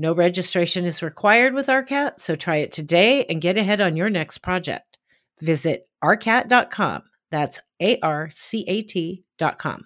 No registration is required with ARCAT, so try it today and get ahead on your next project. Visit arcat.com. That's A R C A T.com.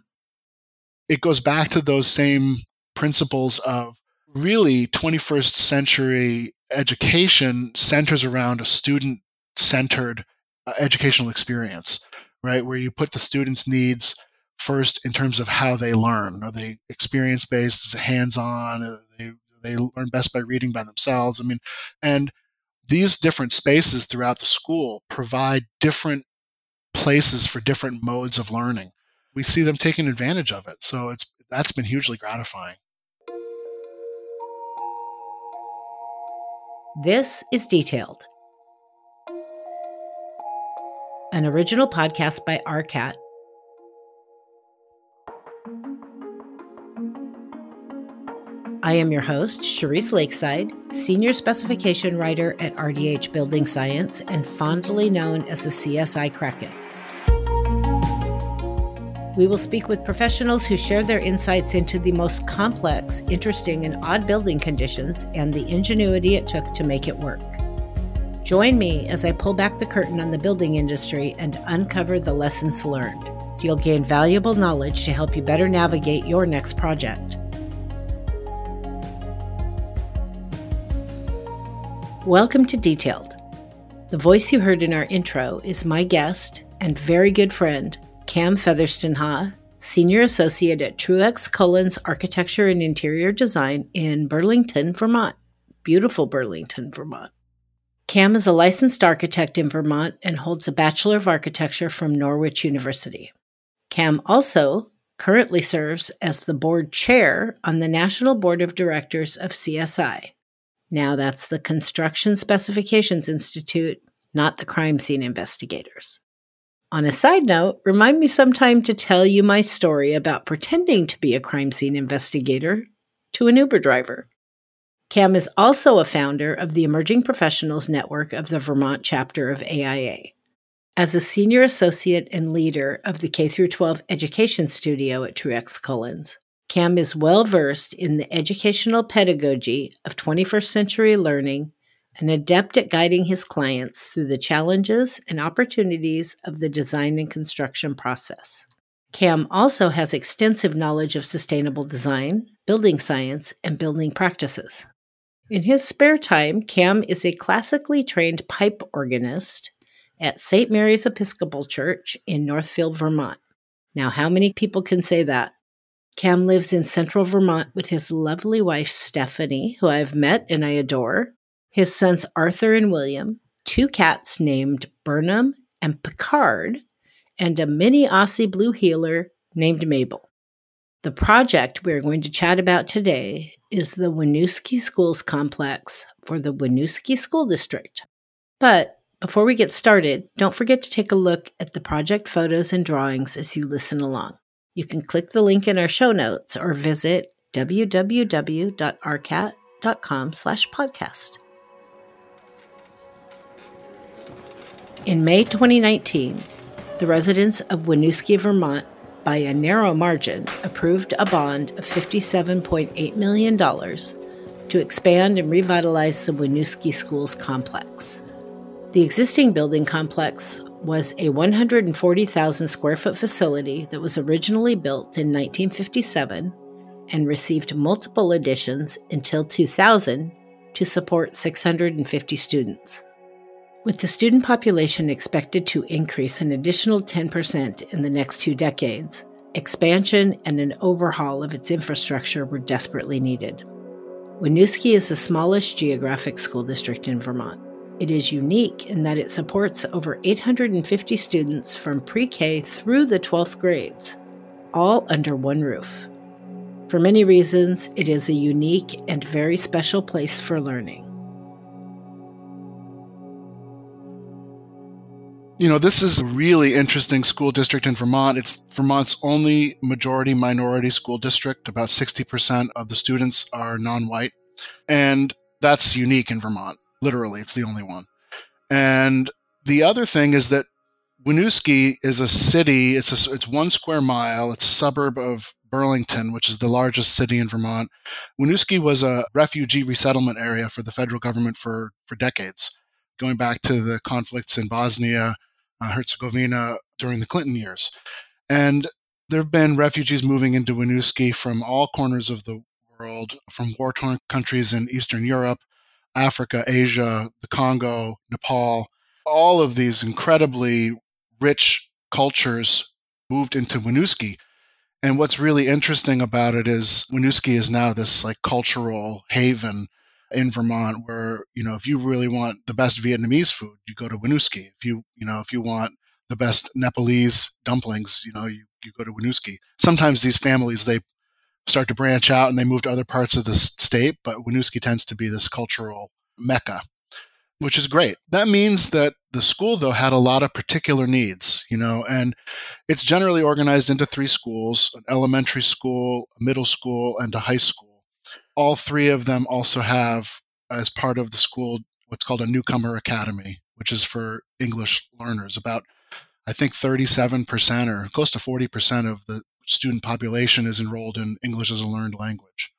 It goes back to those same principles of really 21st century education centers around a student centered uh, educational experience, right? Where you put the students' needs first in terms of how they learn. Are they experience based? Is it hands on? Are they they learn best by reading by themselves. I mean, and these different spaces throughout the school provide different places for different modes of learning. We see them taking advantage of it. So it's that's been hugely gratifying. This is Detailed, an original podcast by ARCAT I am your host, Cherise Lakeside, Senior Specification Writer at RDH Building Science and fondly known as the CSI Kraken. We will speak with professionals who share their insights into the most complex, interesting, and odd building conditions and the ingenuity it took to make it work. Join me as I pull back the curtain on the building industry and uncover the lessons learned. You'll gain valuable knowledge to help you better navigate your next project. Welcome to Detailed. The voice you heard in our intro is my guest and very good friend, Cam Featherstonhaugh, Senior Associate at TruexCullins Architecture and Interior Design in Burlington, Vermont. Beautiful Burlington, Vermont. Cam is a licensed architect in Vermont and holds a Bachelor of Architecture from Norwich University. Cam also currently serves as the board chair on the National Board of Directors of CSI, now, that's the Construction Specifications Institute, not the crime scene investigators. On a side note, remind me sometime to tell you my story about pretending to be a crime scene investigator to an Uber driver. Cam is also a founder of the Emerging Professionals Network of the Vermont chapter of AIA. As a senior associate and leader of the K 12 education studio at TruexCullins, Cam is well versed in the educational pedagogy of 21st century learning and adept at guiding his clients through the challenges and opportunities of the design and construction process. Cam also has extensive knowledge of sustainable design, building science, and building practices. In his spare time, Cam is a classically trained pipe organist at St. Mary's Episcopal Church in Northfield, Vermont. Now, how many people can say that? Cam lives in central Vermont with his lovely wife, Stephanie, who I've met and I adore, his sons, Arthur and William, two cats named Burnham and Picard, and a mini Aussie blue heeler named Mabel. The project we're going to chat about today is the Winooski Schools Complex for the Winooski School District. But before we get started, don't forget to take a look at the project photos and drawings as you listen along. You can click the link in our show notes or visit www.arcat.com slash podcast. In May 2019, the residents of Winooski, Vermont, by a narrow margin, approved a bond of $57.8 million to expand and revitalize the Winooski Schools complex. The existing building complex was a 140,000 square foot facility that was originally built in 1957 and received multiple additions until 2000 to support 650 students. With the student population expected to increase an additional 10% in the next two decades, expansion and an overhaul of its infrastructure were desperately needed. Winooski is the smallest geographic school district in Vermont. It is unique in that it supports over 850 students from pre K through the 12th grades, all under one roof. For many reasons, it is a unique and very special place for learning. You know, this is a really interesting school district in Vermont. It's Vermont's only majority minority school district. About 60% of the students are non white. And that's unique in Vermont. Literally, it's the only one. And the other thing is that Winooski is a city. It's a, it's one square mile. It's a suburb of Burlington, which is the largest city in Vermont. Winooski was a refugee resettlement area for the federal government for for decades, going back to the conflicts in Bosnia uh, Herzegovina during the Clinton years. And there have been refugees moving into Winooski from all corners of the world, from war torn countries in Eastern Europe, Africa, Asia, the Congo, Nepal. All of these incredibly rich cultures moved into Winooski. And what's really interesting about it is Winooski is now this like cultural haven in Vermont where, you know, if you really want the best Vietnamese food, you go to Winooski. If you, you know, if you want the best Nepalese dumplings, you know, you, you go to Winooski. Sometimes these families, they start to branch out and they move to other parts of the state, but Winooski tends to be this cultural mecca, which is great. That means that the school, though, had a lot of particular needs, you know, and it's generally organized into three schools an elementary school, a middle school, and a high school all three of them also have, as part of the school, what's called a newcomer academy, which is for English learners. About, I think, 37% or close to 40% of the student population is enrolled in English as a learned language.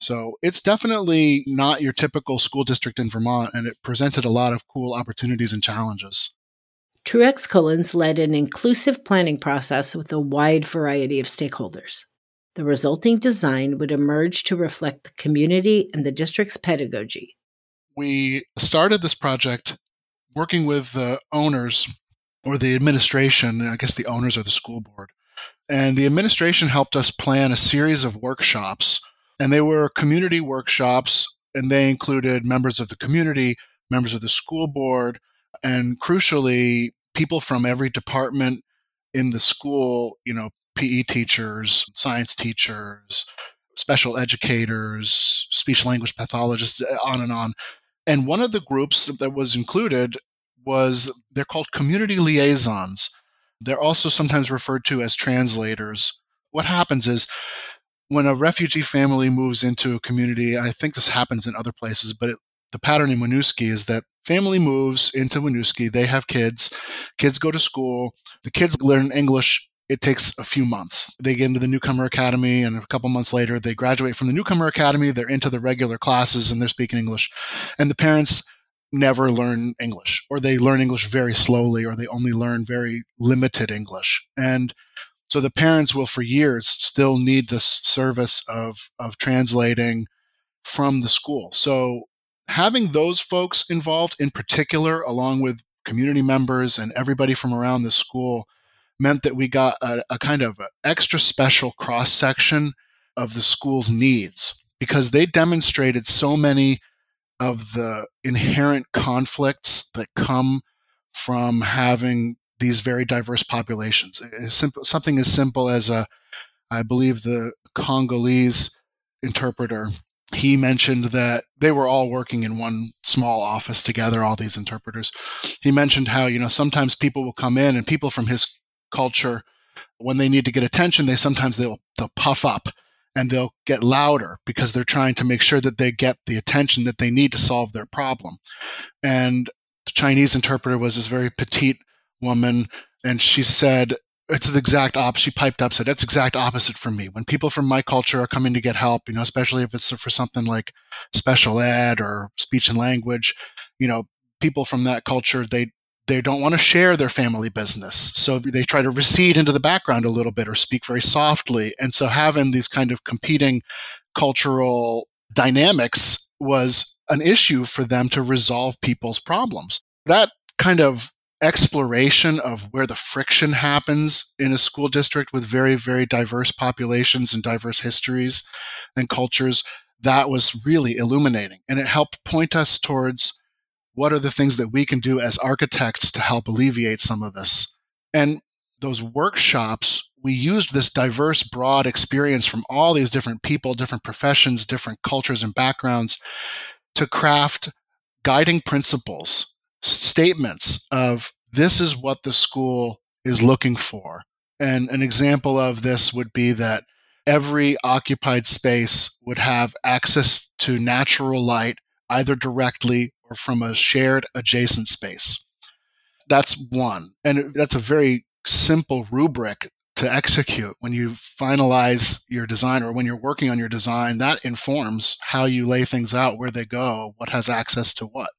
So it's definitely not your typical school district in Vermont, and it presented a lot of cool opportunities and challenges. TruexCullins led an inclusive planning process with a wide variety of stakeholders. The resulting design would emerge to reflect the community and the district's pedagogy. We started this project working with the owners or the administration, I guess the owners are the school board. And the administration helped us plan a series of workshops. And they were community workshops, and they included members of the community, members of the school board, and crucially, people from every department in the school, you know, PE teachers, science teachers, special educators, speech language pathologists, on and on. And one of the groups that was included was they're called community liaisons. They're also sometimes referred to as translators. What happens is when a refugee family moves into a community, I think this happens in other places, but it, the pattern in Winooski is that family moves into Winooski, they have kids, kids go to school, the kids learn English it takes a few months. They get into the newcomer academy, and a couple months later, they graduate from the newcomer academy. They're into the regular classes and they're speaking English. And the parents never learn English, or they learn English very slowly, or they only learn very limited English. And so the parents will, for years, still need this service of, of translating from the school. So having those folks involved in particular, along with community members and everybody from around the school, meant that we got a, a kind of extra special cross section of the school's needs because they demonstrated so many of the inherent conflicts that come from having these very diverse populations. Simple, something as simple as a, I believe the Congolese interpreter, he mentioned that they were all working in one small office together, all these interpreters. He mentioned how, you know, sometimes people will come in and people from his culture, when they need to get attention, they sometimes they'll they'll puff up and they'll get louder because they're trying to make sure that they get the attention that they need to solve their problem. And the Chinese interpreter was this very petite woman, and she said, it's the exact opposite. She piped up, said, "That's exact opposite for me. When people from my culture are coming to get help, you know, especially if it's for something like special ed or speech and language, you know, people from that culture, they they don't want to share their family business. So they try to recede into the background a little bit or speak very softly. And so having these kind of competing cultural dynamics was an issue for them to resolve people's problems. That kind of exploration of where the friction happens in a school district with very, very diverse populations and diverse histories and cultures, that was really illuminating. And it helped point us towards what are the things that we can do as architects to help alleviate some of this. And those workshops, we used this diverse, broad experience from all these different people, different professions, different cultures and backgrounds to craft guiding principles, statements of this is what the school is looking for. And an example of this would be that every occupied space would have access to natural light either directly from a shared adjacent space. That's one. And that's a very simple rubric to execute when you finalize your design or when you're working on your design. That informs how you lay things out, where they go, what has access to what.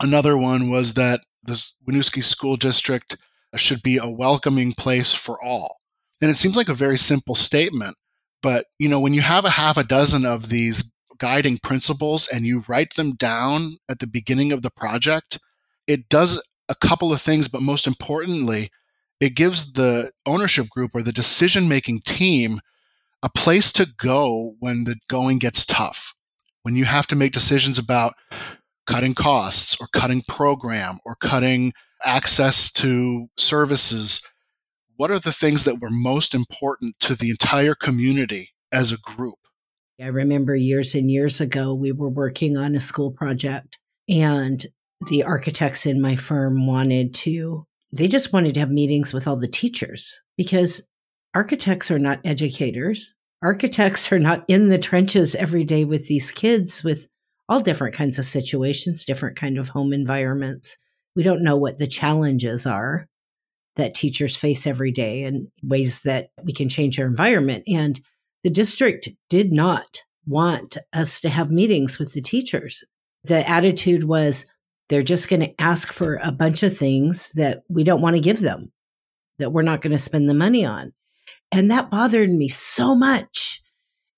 Another one was that the Winooski School District should be a welcoming place for all. And it seems like a very simple statement, but you know, when you have a half a dozen of these guiding principles and you write them down at the beginning of the project, it does a couple of things, but most importantly, it gives the ownership group or the decision making team a place to go when the going gets tough. When you have to make decisions about cutting costs or cutting program or cutting access to services, what are the things that were most important to the entire community as a group? I remember years and years ago, we were working on a school project, and the architects in my firm wanted to, they just wanted to have meetings with all the teachers because architects are not educators. Architects are not in the trenches every day with these kids with all different kinds of situations, different kind of home environments. We don't know what the challenges are that teachers face every day and ways that we can change our environment. And the district did not want us to have meetings with the teachers. The attitude was they're just going to ask for a bunch of things that we don't want to give them, that we're not going to spend the money on. And that bothered me so much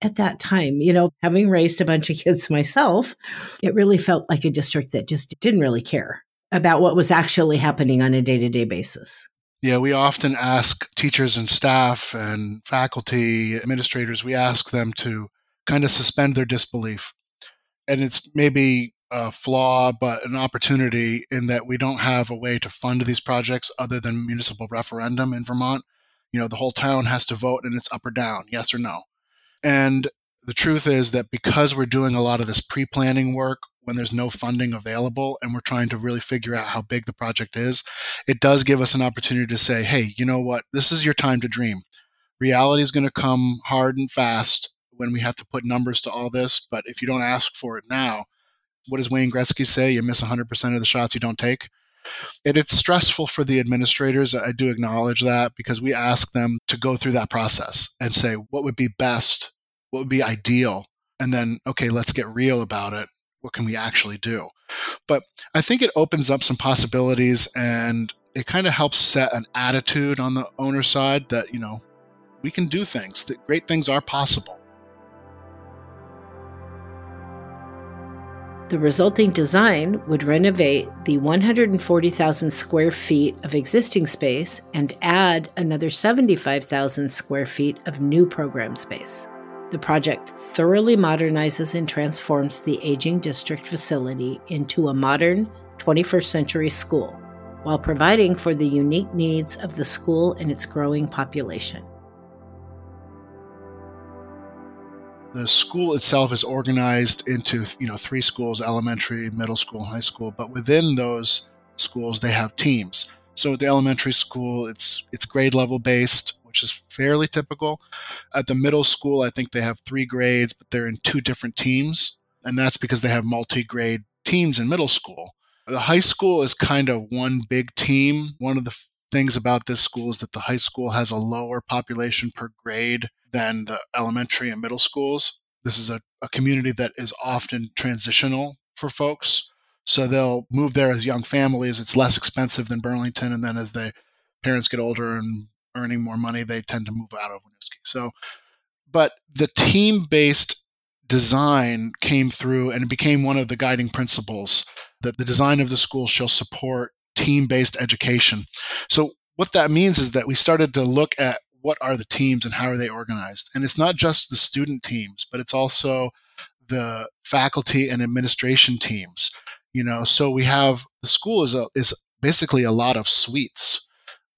at that time. You know, having raised a bunch of kids myself, it really felt like a district that just didn't really care about what was actually happening on a day to day basis. Yeah, we often ask teachers and staff and faculty, administrators, we ask them to kind of suspend their disbelief. And it's maybe a flaw, but an opportunity in that we don't have a way to fund these projects other than municipal referendum in Vermont. You know, the whole town has to vote and it's up or down, yes or no. And the truth is that because we're doing a lot of this pre planning work when there's no funding available and we're trying to really figure out how big the project is, it does give us an opportunity to say, hey, you know what? This is your time to dream. Reality is going to come hard and fast when we have to put numbers to all this. But if you don't ask for it now, what does Wayne Gretzky say? You miss 100% of the shots you don't take. And it's stressful for the administrators. I do acknowledge that because we ask them to go through that process and say, what would be best? What would be ideal? And then, okay, let's get real about it. What can we actually do? But I think it opens up some possibilities and it kind of helps set an attitude on the owner side that, you know, we can do things, that great things are possible. The resulting design would renovate the 140,000 square feet of existing space and add another 75,000 square feet of new program space. The project thoroughly modernizes and transforms the aging district facility into a modern 21st century school while providing for the unique needs of the school and its growing population. the school itself is organized into you know three schools elementary middle school high school but within those schools they have teams so at the elementary school it's it's grade level based which is fairly typical at the middle school i think they have three grades but they're in two different teams and that's because they have multi-grade teams in middle school the high school is kind of one big team one of the things about this school is that the high school has a lower population per grade than the elementary and middle schools. This is a, a community that is often transitional for folks. So they'll move there as young families. It's less expensive than Burlington. And then as the parents get older and earning more money, they tend to move out of Winooski. So, but the team based design came through and it became one of the guiding principles that the design of the school shall support team based education. So, what that means is that we started to look at what are the teams and how are they organized. And it's not just the student teams, but it's also the faculty and administration teams. You know, so we have the school is a, is basically a lot of suites.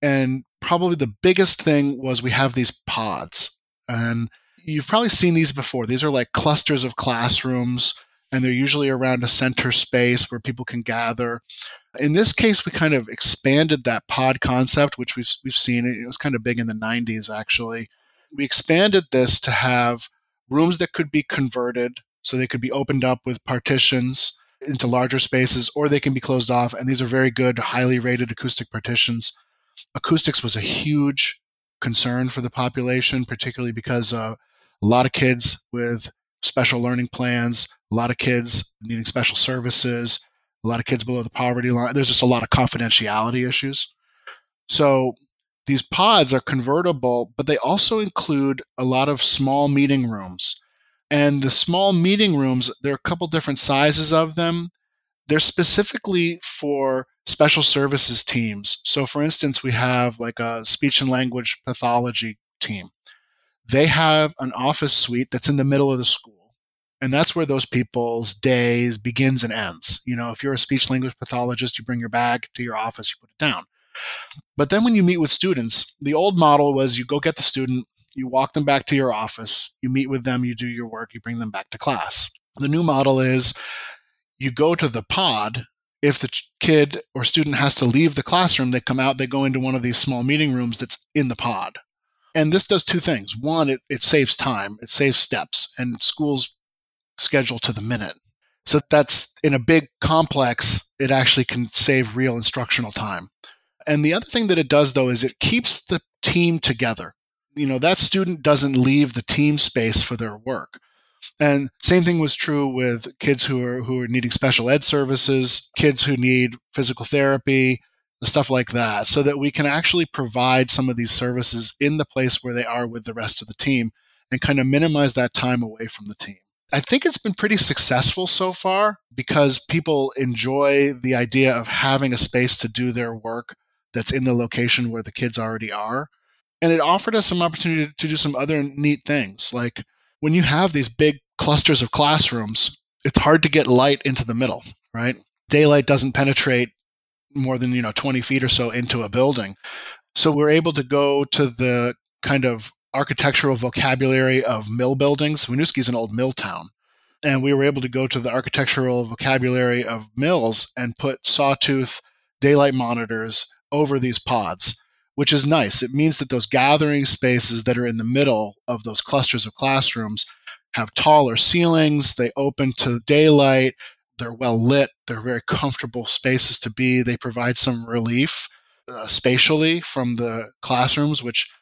And probably the biggest thing was we have these pods. And you've probably seen these before. These are like clusters of classrooms, and they're usually around a center space where people can gather. In this case, we kind of expanded that pod concept, which we've, we've seen. It was kind of big in the 90s, actually. We expanded this to have rooms that could be converted so they could be opened up with partitions into larger spaces, or they can be closed off. And these are very good, highly rated acoustic partitions. Acoustics was a huge concern for the population, particularly because uh, a lot of kids with special learning plans, a lot of kids needing special services, a lot of kids below the poverty line. There's just a lot of confidentiality issues. So these pods are convertible, but they also include a lot of small meeting rooms. And the small meeting rooms, there are a couple different sizes of them. They're specifically for special services teams. So, for instance, we have like a speech and language pathology team. They have an office suite that's in the middle of the school. And that's where those people's days begins and ends. You know, if you're a speech language pathologist, you bring your bag to your office, you put it down. But then when you meet with students, the old model was you go get the student, you walk them back to your office, you meet with them, you do your work, you bring them back to class. The new model is you go to the pod. If the kid or student has to leave the classroom, they come out, they go into one of these small meeting rooms that's in the pod. And this does two things. One, it, it saves time, it saves steps, and schools schedule to the minute. So that's in a big complex, it actually can save real instructional time. And the other thing that it does though is it keeps the team together. You know, that student doesn't leave the team space for their work. And same thing was true with kids who are who are needing special ed services, kids who need physical therapy, stuff like that, so that we can actually provide some of these services in the place where they are with the rest of the team and kind of minimize that time away from the team. I think it's been pretty successful so far because people enjoy the idea of having a space to do their work that's in the location where the kids already are. And it offered us some opportunity to do some other neat things. Like when you have these big clusters of classrooms, it's hard to get light into the middle, right? Daylight doesn't penetrate more than, you know, 20 feet or so into a building. So we're able to go to the kind of architectural vocabulary of mill buildings. Winooski is an old mill town. And we were able to go to the architectural vocabulary of mills and put sawtooth daylight monitors over these pods, which is nice. It means that those gathering spaces that are in the middle of those clusters of classrooms have taller ceilings, they open to daylight, they're well lit, they're very comfortable spaces to be. They provide some relief uh, spatially from the classrooms, which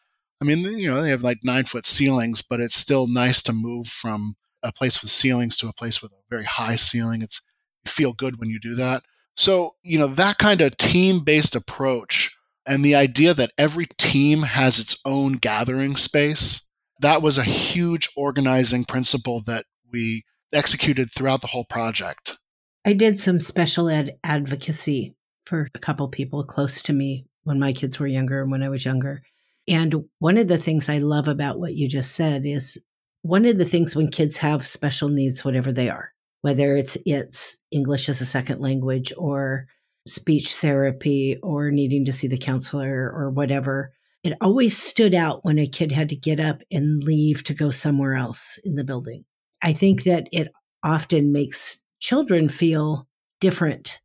I mean, you know, they have like nine foot ceilings, but it's still nice to move from a place with ceilings to a place with a very high ceiling. It's you feel good when you do that. So, you know, that kind of team based approach and the idea that every team has its own gathering space, that was a huge organizing principle that we executed throughout the whole project. I did some special ed advocacy for a couple people close to me when my kids were younger and when I was younger. And one of the things I love about what you just said is one of the things when kids have special needs, whatever they are, whether it's it's English as a second language or speech therapy or needing to see the counselor or whatever, it always stood out when a kid had to get up and leave to go somewhere else in the building. I think that it often makes children feel different,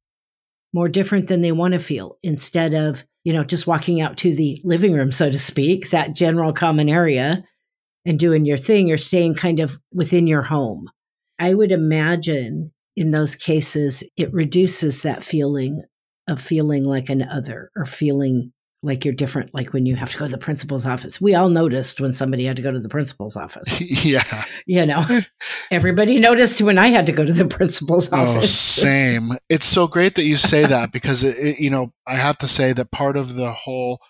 more different than they want to feel, instead of you know, just walking out to the living room, so to speak, that general common area and doing your thing, you're staying kind of within your home. I would imagine in those cases, it reduces that feeling of feeling like an other or feeling like you're different, like when you have to go to the principal's office. We all noticed when somebody had to go to the principal's office. yeah. You know, everybody noticed when I had to go to the principal's oh, office. Oh, same. It's so great that you say that because, it, it, you know, I have to say that part of the whole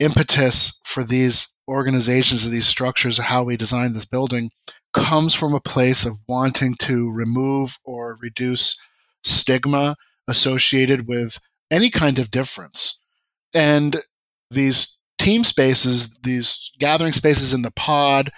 impetus for these organizations and these structures, how we designed this building, comes from a place of wanting to remove or reduce stigma associated with any kind of difference. And these team spaces, these gathering spaces in the pod,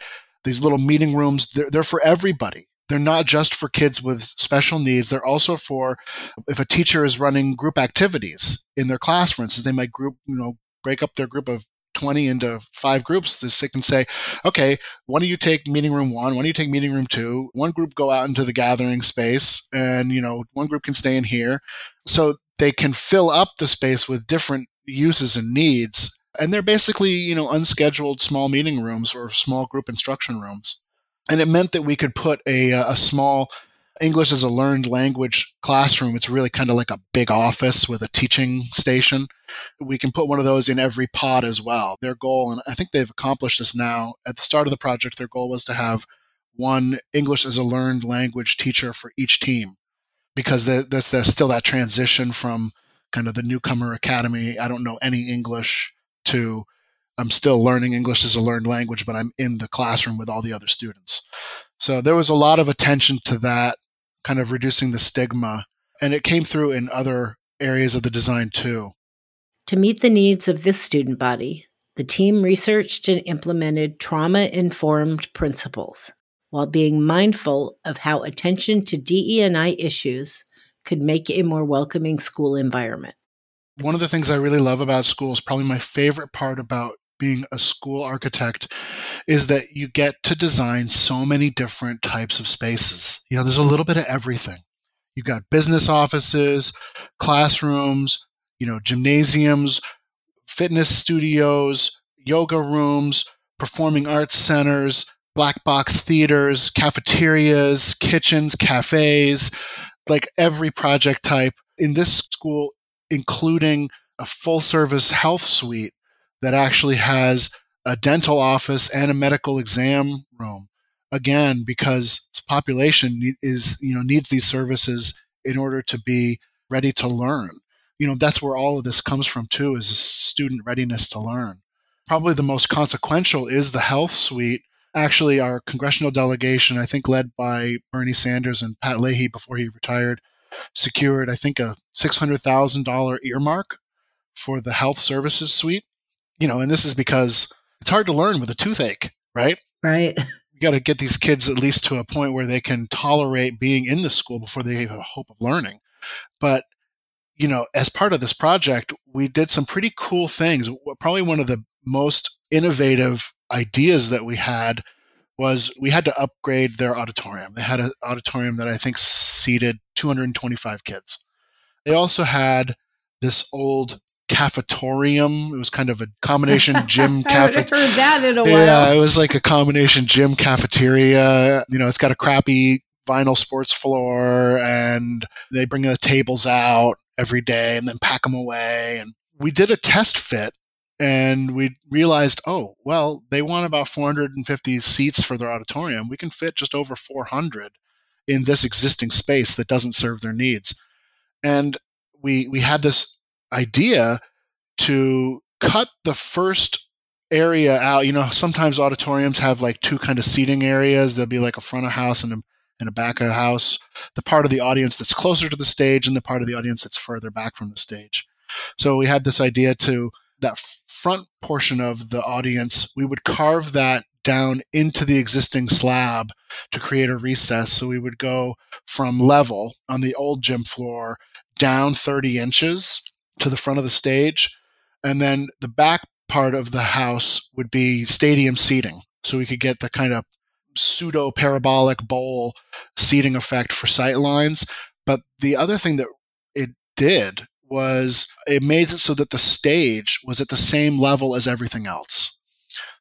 these little meeting rooms, they're, they're for everybody. They're not just for kids with special needs. They're also for if a teacher is running group activities in their class, for instance, they might group, you know, break up their group of 20 into five groups. This can say, okay, why don't you take meeting room one? Why don't you take meeting room two? One group go out into the gathering space and, you know, one group can stay in here. So they can fill up the space with different uses and needs. And they're basically, you know, unscheduled small meeting rooms or small group instruction rooms. And it meant that we could put a, uh, a small English as a learned language classroom. It's really kind of like a big office with a teaching station. We can put one of those in every pod as well. Their goal, and I think they've accomplished this now, at the start of the project, their goal was to have one English as a learned language teacher for each team because there's, there's still that transition from kind of the newcomer academy. I don't know any English to I'm still learning English as a learned language, but I'm in the classroom with all the other students. So there was a lot of attention to that kind of reducing the stigma. And it came through in other areas of the design too. To meet the needs of this student body, the team researched and implemented trauma informed principles while being mindful of how attention to DE&I issues could make a more welcoming school environment. One of the things I really love about schools, probably my favorite part about being a school architect is that you get to design so many different types of spaces. You know, there's a little bit of everything. You've got business offices, classrooms, you know, gymnasiums, fitness studios, yoga rooms, performing arts centers, black box theaters, cafeterias, kitchens, cafes, like every project type in this school, including a full service health suite that actually has a dental office and a medical exam room. Again, because its population is, you know, needs these services in order to be ready to learn. You know, that's where all of this comes from too, is student readiness to learn. Probably the most consequential is the health suite. Actually, our congressional delegation, I think led by Bernie Sanders and Pat Leahy before he retired, secured, I think, a $600,000 earmark for the health services suite you know, and this is because it's hard to learn with a toothache, right? Right. You got to get these kids at least to a point where they can tolerate being in the school before they have a hope of learning. But you know, as part of this project, we did some pretty cool things. Probably one of the most innovative ideas that we had was we had to upgrade their auditorium. They had an auditorium that I think seated 225 kids. They also had this old cafetorium. It was kind of a combination gym cafeteria. heard that in a while. Yeah, it was like a combination gym cafeteria. You know, it's got a crappy vinyl sports floor, and they bring the tables out every day and then pack them away. And we did a test fit. And we realized, oh, well, they want about 450 seats for their auditorium. We can fit just over 400 in this existing space that doesn't serve their needs. And we we had this idea to cut the first area out. You know, sometimes auditoriums have like two kind of seating areas. There'll be like a front of house and a, and a back of house. The part of the audience that's closer to the stage and the part of the audience that's further back from the stage. So we had this idea to that front portion of the audience, we would carve that down into the existing slab to create a recess. So we would go from level on the old gym floor down 30 inches to the front of the stage. And then the back part of the house would be stadium seating. So we could get the kind of pseudo parabolic bowl seating effect for sight lines. But the other thing that it did was it made it so that the stage was at the same level as everything else.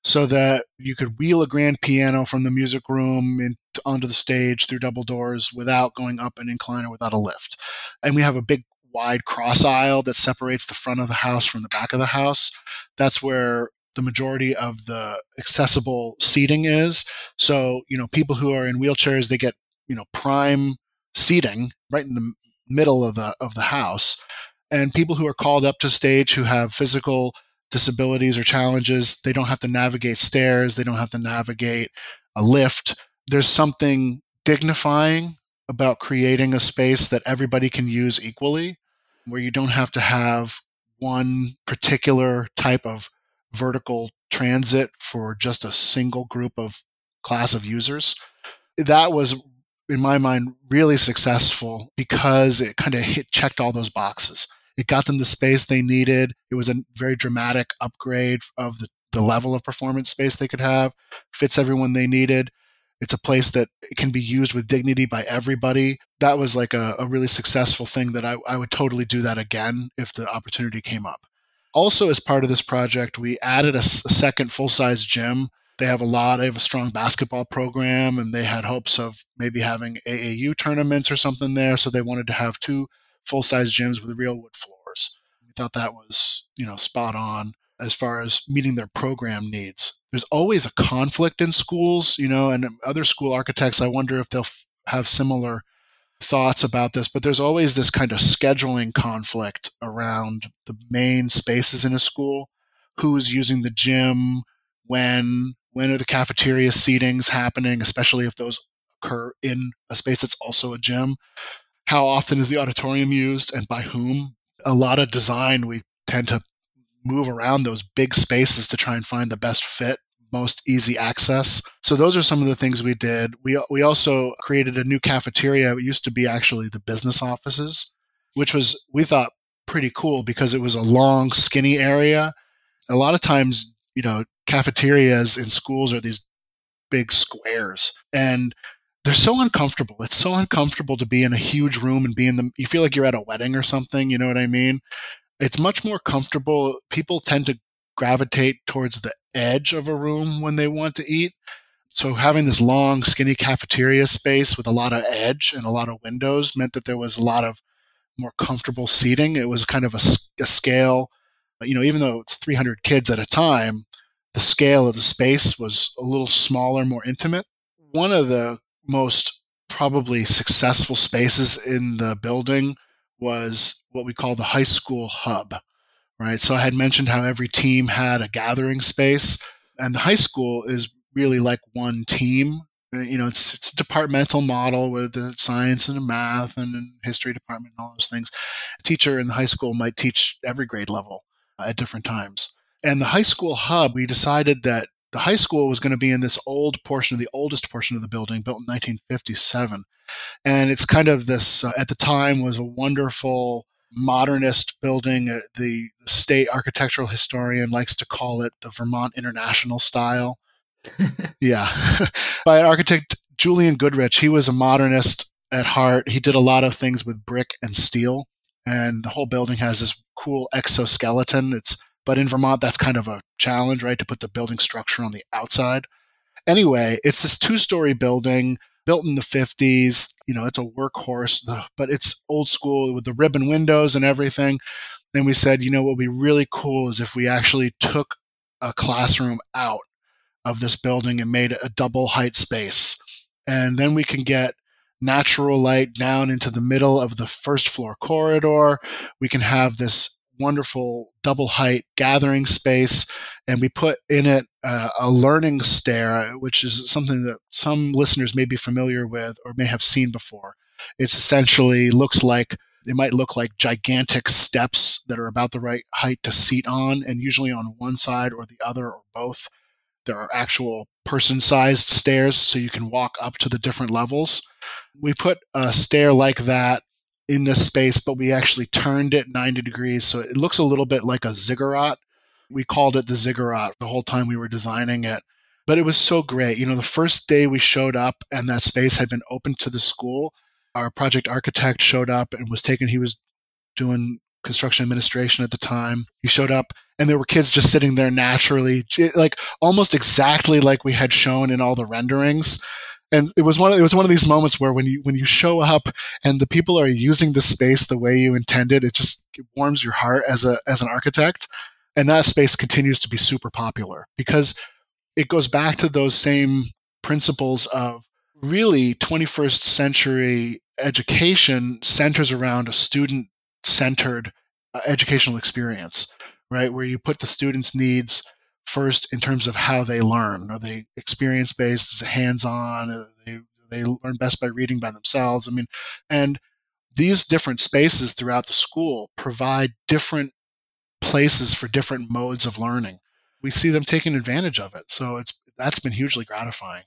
So that you could wheel a grand piano from the music room in, onto the stage through double doors without going up an incline or without a lift. And we have a big wide cross aisle that separates the front of the house from the back of the house. That's where the majority of the accessible seating is. So, you know, people who are in wheelchairs, they get, you know, prime seating right in the middle of the of the house. And people who are called up to stage who have physical disabilities or challenges, they don't have to navigate stairs, they don't have to navigate a lift. There's something dignifying about creating a space that everybody can use equally, where you don't have to have one particular type of vertical transit for just a single group of class of users. That was, in my mind, really successful because it kind of hit checked all those boxes. It got them the space they needed. It was a very dramatic upgrade of the, the level of performance space they could have, fits everyone they needed. It's a place that can be used with dignity by everybody. That was like a, a really successful thing that I, I would totally do that again if the opportunity came up. Also, as part of this project, we added a, a second full size gym. They have a lot, they have a strong basketball program, and they had hopes of maybe having AAU tournaments or something there. So they wanted to have two full size gyms with real wood floors. We thought that was, you know, spot on as far as meeting their program needs. There's always a conflict in schools, you know, and other school architects, I wonder if they'll f- have similar thoughts about this, but there's always this kind of scheduling conflict around the main spaces in a school. Who's using the gym? When? When are the cafeteria seatings happening, especially if those occur in a space that's also a gym? How often is the auditorium used and by whom? A lot of design, we tend to move around those big spaces to try and find the best fit most easy access. So those are some of the things we did. We we also created a new cafeteria. It used to be actually the business offices, which was we thought pretty cool because it was a long skinny area. A lot of times, you know, cafeterias in schools are these big squares and they're so uncomfortable. It's so uncomfortable to be in a huge room and be in the you feel like you're at a wedding or something, you know what I mean? It's much more comfortable. People tend to gravitate towards the edge of a room when they want to eat. So having this long, skinny cafeteria space with a lot of edge and a lot of windows meant that there was a lot of more comfortable seating. It was kind of a, a scale, you know, even though it's 300 kids at a time, the scale of the space was a little smaller, more intimate. One of the most probably successful spaces in the building was what we call the high school hub right? So I had mentioned how every team had a gathering space, and the high school is really like one team. Uh, you know, it's it's a departmental model with the science and the math and, and history department and all those things. A teacher in the high school might teach every grade level at different times. And the high school hub, we decided that the high school was going to be in this old portion of the oldest portion of the building, built in 1957. And it's kind of this, uh, at the time, was a wonderful modernist building. Uh, the state architectural historian likes to call it the Vermont International style. yeah. By architect Julian Goodrich. He was a modernist at heart. He did a lot of things with brick and steel. And the whole building has this cool exoskeleton. It's but in Vermont, that's kind of a challenge, right? To put the building structure on the outside. Anyway, it's this two story building built in the 50s. You know, it's a workhorse, but it's old school with the ribbon windows and everything. Then we said, you know, what would be really cool is if we actually took a classroom out of this building and made a double height space. And then we can get natural light down into the middle of the first floor corridor. We can have this wonderful double height gathering space, and we put in it uh, a learning stair, which is something that some listeners may be familiar with or may have seen before. It's essentially looks like it might look like gigantic steps that are about the right height to seat on, and usually on one side or the other or both. There are actual person sized stairs so you can walk up to the different levels. We put a stair like that in this space, but we actually turned it 90 degrees. So it looks a little bit like a ziggurat. We called it the ziggurat the whole time we were designing it. But it was so great. You know, the first day we showed up and that space had been open to the school, our project architect showed up and was taken, he was doing construction administration at the time. He showed up and there were kids just sitting there naturally, like almost exactly like we had shown in all the renderings and it was one of, it was one of these moments where when you when you show up and the people are using the space the way you intended it just it warms your heart as a as an architect and that space continues to be super popular because it goes back to those same principles of really 21st century education centers around a student centered uh, educational experience right? Where you put the students' needs first in terms of how they learn. Are they experience based? Is it hands on? They, they learn best by reading by themselves. I mean, and these different spaces throughout the school provide different places for different modes of learning. We see them taking advantage of it. So it's that's been hugely gratifying.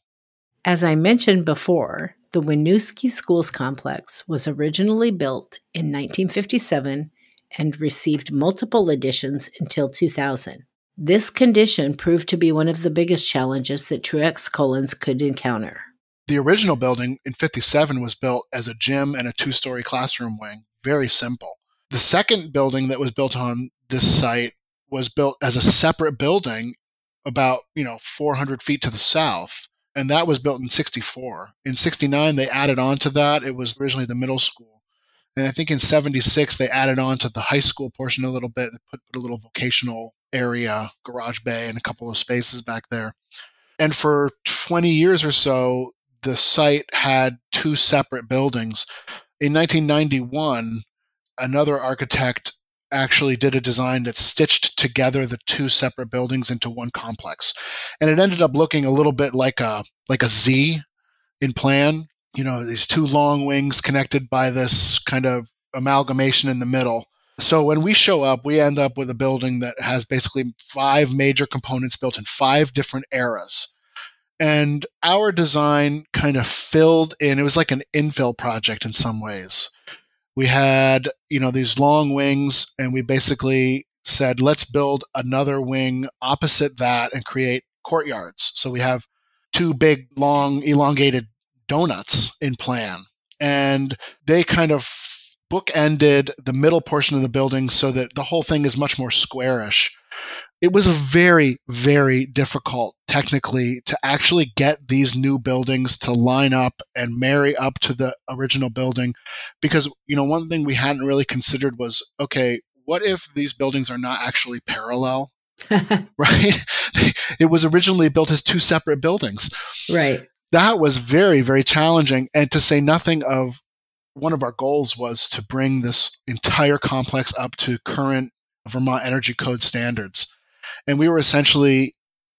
As I mentioned before, the Winooski Schools Complex was originally built in 1957 and received multiple additions until 2000. This condition proved to be one of the biggest challenges that TruexCullins could encounter. The original building in 57 was built as a gym and a two story classroom wing, very simple. The second building that was built on this site was built as a separate building about, you know, 400 feet to the south. And that was built in 64. In 69, they added on to that. It was originally the middle school. And I think in 76, they added on to the high school portion a little bit, put, put a little vocational area, garage bay, and a couple of spaces back there. And for 20 years or so, the site had two separate buildings. In 1991, another architect actually did a design that stitched together the two separate buildings into one complex. And it ended up looking a little bit like a like a Z in plan. You know, these two long wings connected by this kind of amalgamation in the middle. So when we show up, we end up with a building that has basically five major components built in five different eras. And our design kind of filled in, it was like an infill project in some ways. We had you know these long wings and we basically said let's build another wing opposite that and create courtyards. So we have two big long elongated donuts in plan. And they kind of bookended the middle portion of the building so that the whole thing is much more squarish it was very, very difficult technically to actually get these new buildings to line up and marry up to the original building. Because, you know, one thing we hadn't really considered was okay, what if these buildings are not actually parallel? right? it was originally built as two separate buildings. Right. That was very, very challenging. And to say nothing of one of our goals was to bring this entire complex up to current Vermont Energy Code standards. And we were essentially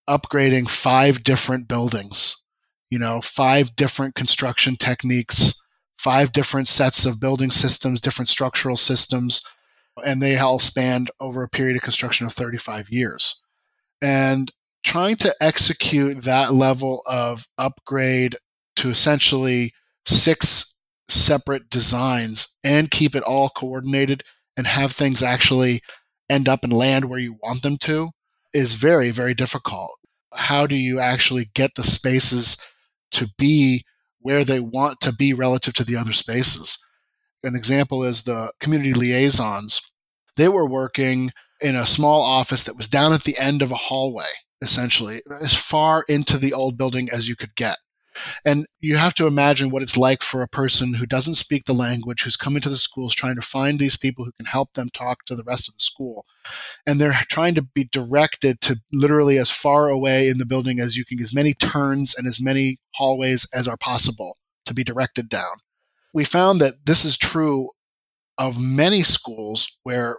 upgrading five different buildings you know five different construction techniques five different sets of building systems different structural systems and they all spanned over a period of construction of 35 years. And trying to execute that level of upgrade to essentially six separate designs and keep it all coordinated and have things actually end up and land where you want them to is very, very difficult. How do you actually get the spaces to be where they want to be relative to the other spaces? An example is the community liaisons. They were working in a small office that was down at the end of a hallway, essentially, as far into the old building as you could get. And you have to imagine what it's like for a person who doesn't speak the language, who's coming to the schools trying to find these people who can help them talk to the rest of the school. And they're trying to be directed to literally as far away in the building as you can, as many turns and as many hallways as are possible to be directed down. We found that this is true of many schools where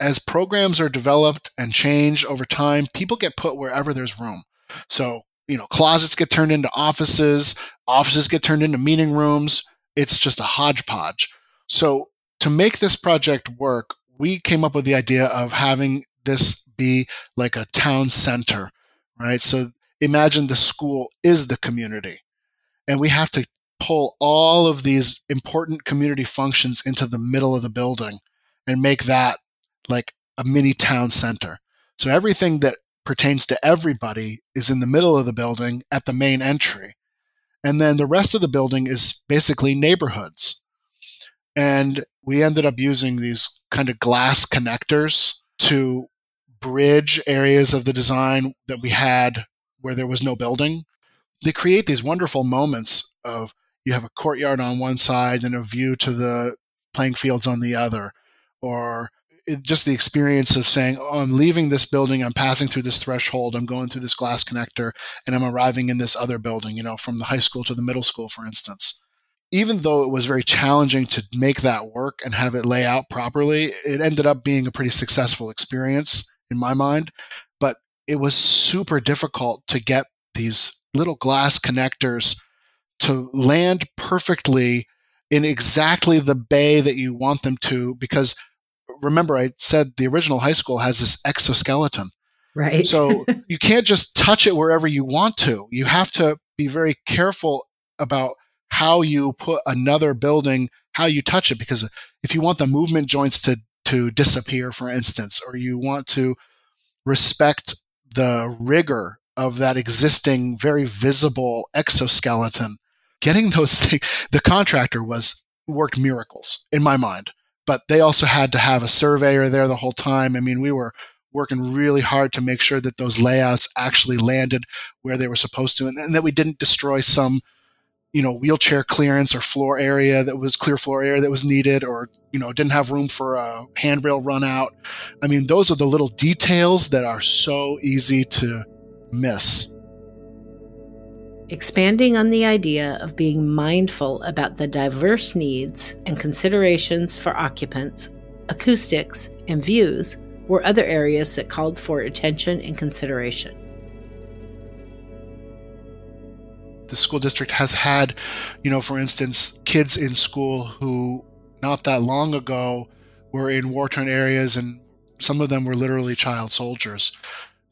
as programs are developed and change over time, people get put wherever there's room. So you know, closets get turned into offices, offices get turned into meeting rooms. It's just a hodgepodge. So to make this project work, we came up with the idea of having this be like a town center, right? So imagine the school is the community and we have to pull all of these important community functions into the middle of the building and make that like a mini town center. So everything that pertains to everybody is in the middle of the building at the main entry. And then the rest of the building is basically neighborhoods. And we ended up using these kind of glass connectors to bridge areas of the design that we had where there was no building. They create these wonderful moments of you have a courtyard on one side and a view to the playing fields on the other, or it, just the experience of saying, oh, I'm leaving this building, I'm passing through this threshold, I'm going through this glass connector, and I'm arriving in this other building, you know, from the high school to the middle school, for instance. Even though it was very challenging to make that work and have it lay out properly, it ended up being a pretty successful experience. in my mind. But it was super difficult to get these little glass connectors to land perfectly in exactly the bay that you want them to because remember I said the original high school has this exoskeleton. Right. so you can't just touch it wherever you want to. You have to be very careful about how you put another building, how you touch it because if you want the movement joints to to disappear for instance or you want to respect the rigor of that existing very visible exoskeleton getting those things, the contractor was worked miracles in my mind. But they also had to have a surveyor there the whole time. I mean, we were working really hard to make sure that those layouts actually landed where they were supposed to and, and that we didn't destroy some you know wheelchair clearance or floor area that was clear floor area that was needed or you know didn't have room for a handrail run out i mean those are the little details that are so easy to miss expanding on the idea of being mindful about the diverse needs and considerations for occupants, acoustics, and views were other areas that called for attention and consideration. The school district has had, you know, for instance, kids in school who not that long ago were in war torn areas and some of them were literally child soldiers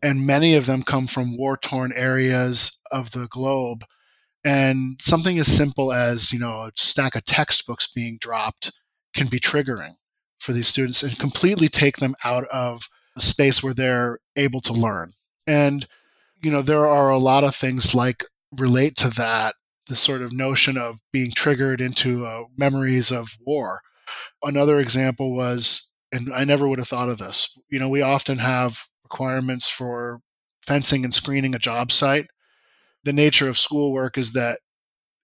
and many of them come from war torn areas of the globe. And something as simple as, you know, a stack of textbooks being dropped can be triggering for these students and completely take them out of a space where they're able to learn. And, you know, there are a lot of things like relate to that, the sort of notion of being triggered into uh, memories of war. Another example was, and I never would have thought of this, you know, we often have requirements for fencing and screening a job site. The nature of schoolwork is that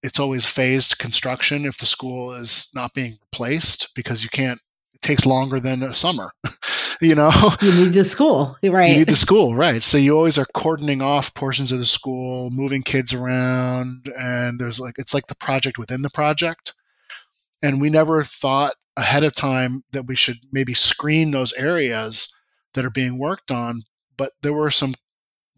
it's always phased construction if the school is not being replaced because you can't it takes longer than a summer you know? You need the school right you need the school right. So you always are cordoning off portions of the school moving kids around and there's like it's like the project within the project. And we never thought ahead of time that we should maybe screen those areas that are being worked on. But there were some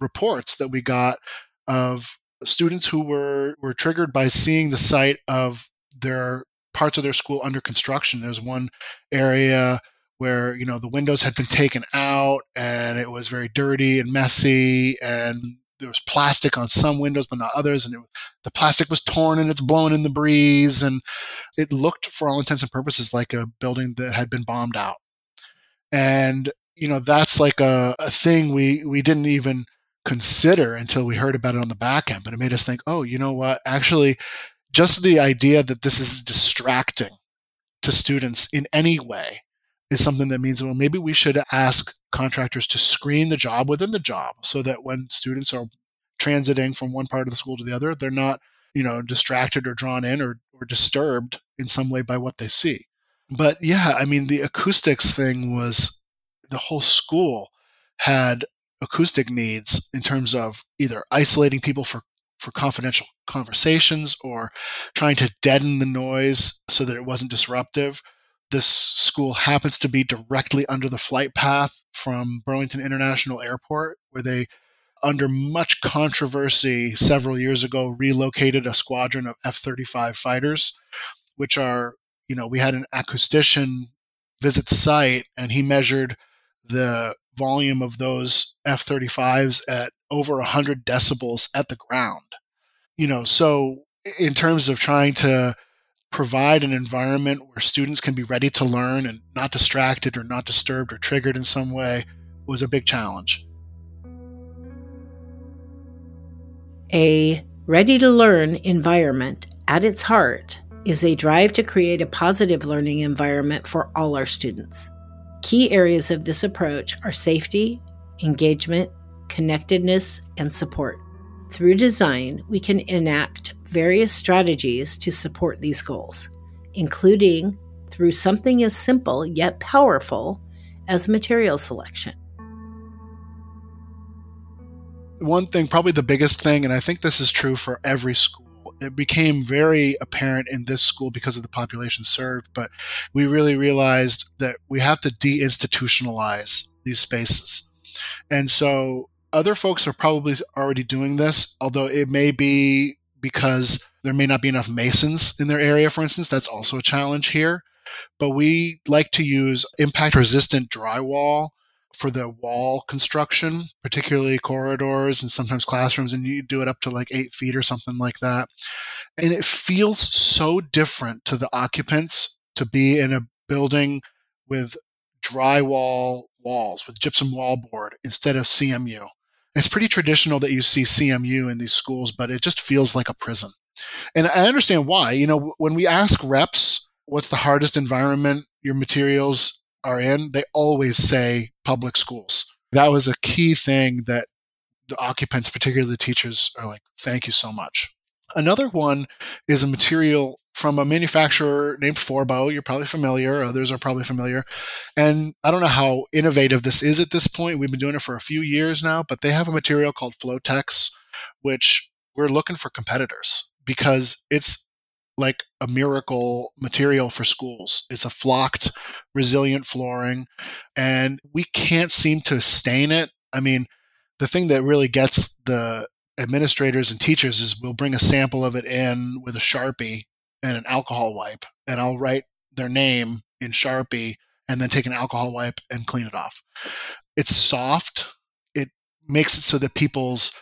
reports that we got of students who were, were triggered by seeing the site of their parts of their school under construction. There's one area where you know the windows had been taken out and it was very dirty and messy and there was plastic on some windows but not others and it, the plastic was torn and it's blown in the breeze and it looked for all intents and purposes like a building that had been bombed out and you know that's like a, a thing we we didn't even consider until we heard about it on the back end but it made us think oh you know what? Actually just the idea that this is distracting to students in any way is something that means well maybe we should ask contractors to screen the job within the job so that when students are transiting from one part of the school to the other they're not you know distracted or drawn in or, or disturbed in some way by what they see. But yeah i mean the acoustics thing was the whole school had acoustic needs in terms of either isolating people for for confidential conversations or trying to deaden the noise so that it wasn't disruptive. This school happens to be directly under the flight path from Burlington International Airport, where they, under much controversy several years ago, relocated a squadron of F 35 fighters, which are, you know, we had an acoustician visit the site and he measured the volume of those F 35s at over 100 decibels at the ground. You know, so in terms of trying to provide an environment where students can be ready to learn and not distracted or not disturbed or triggered in some way was a big challenge. A ready to learn environment at its heart is a drive to create a positive learning environment for all our students. Key areas of this approach are safety, engagement, connectedness, and support. Through design, we can enact various strategies to support these goals, including through something as simple yet powerful as material selection. One thing, probably the biggest thing, and I think this is true for every school it became very apparent in this school because of the population served, but we really realized that we have to deinstitutionalize these spaces. And so other folks are probably already doing this, although it may be because there may not be enough masons in their area, for instance. That's also a challenge here. But we like to use impact resistant drywall for the wall construction, particularly corridors and sometimes classrooms, and you do it up to like eight feet or something like that. And it feels so different to the occupants to be in a building with drywall walls, with gypsum wallboard instead of CMU. It's pretty traditional that you see CMU in these schools, but it just feels like a prison. And I understand why. You know, when we ask reps, what's the hardest environment your materials are in, they always say public schools. That was a key thing that the occupants, particularly the teachers, are like, thank you so much. Another one is a material from a manufacturer named Forbo. You're probably familiar, others are probably familiar. And I don't know how innovative this is at this point. We've been doing it for a few years now, but they have a material called Flotex, which we're looking for competitors because it's like a miracle material for schools. It's a flocked, resilient flooring, and we can't seem to stain it. I mean, the thing that really gets the administrators and teachers is we'll bring a sample of it in with a Sharpie and an alcohol wipe, and I'll write their name in Sharpie and then take an alcohol wipe and clean it off. It's soft. It makes it so that people's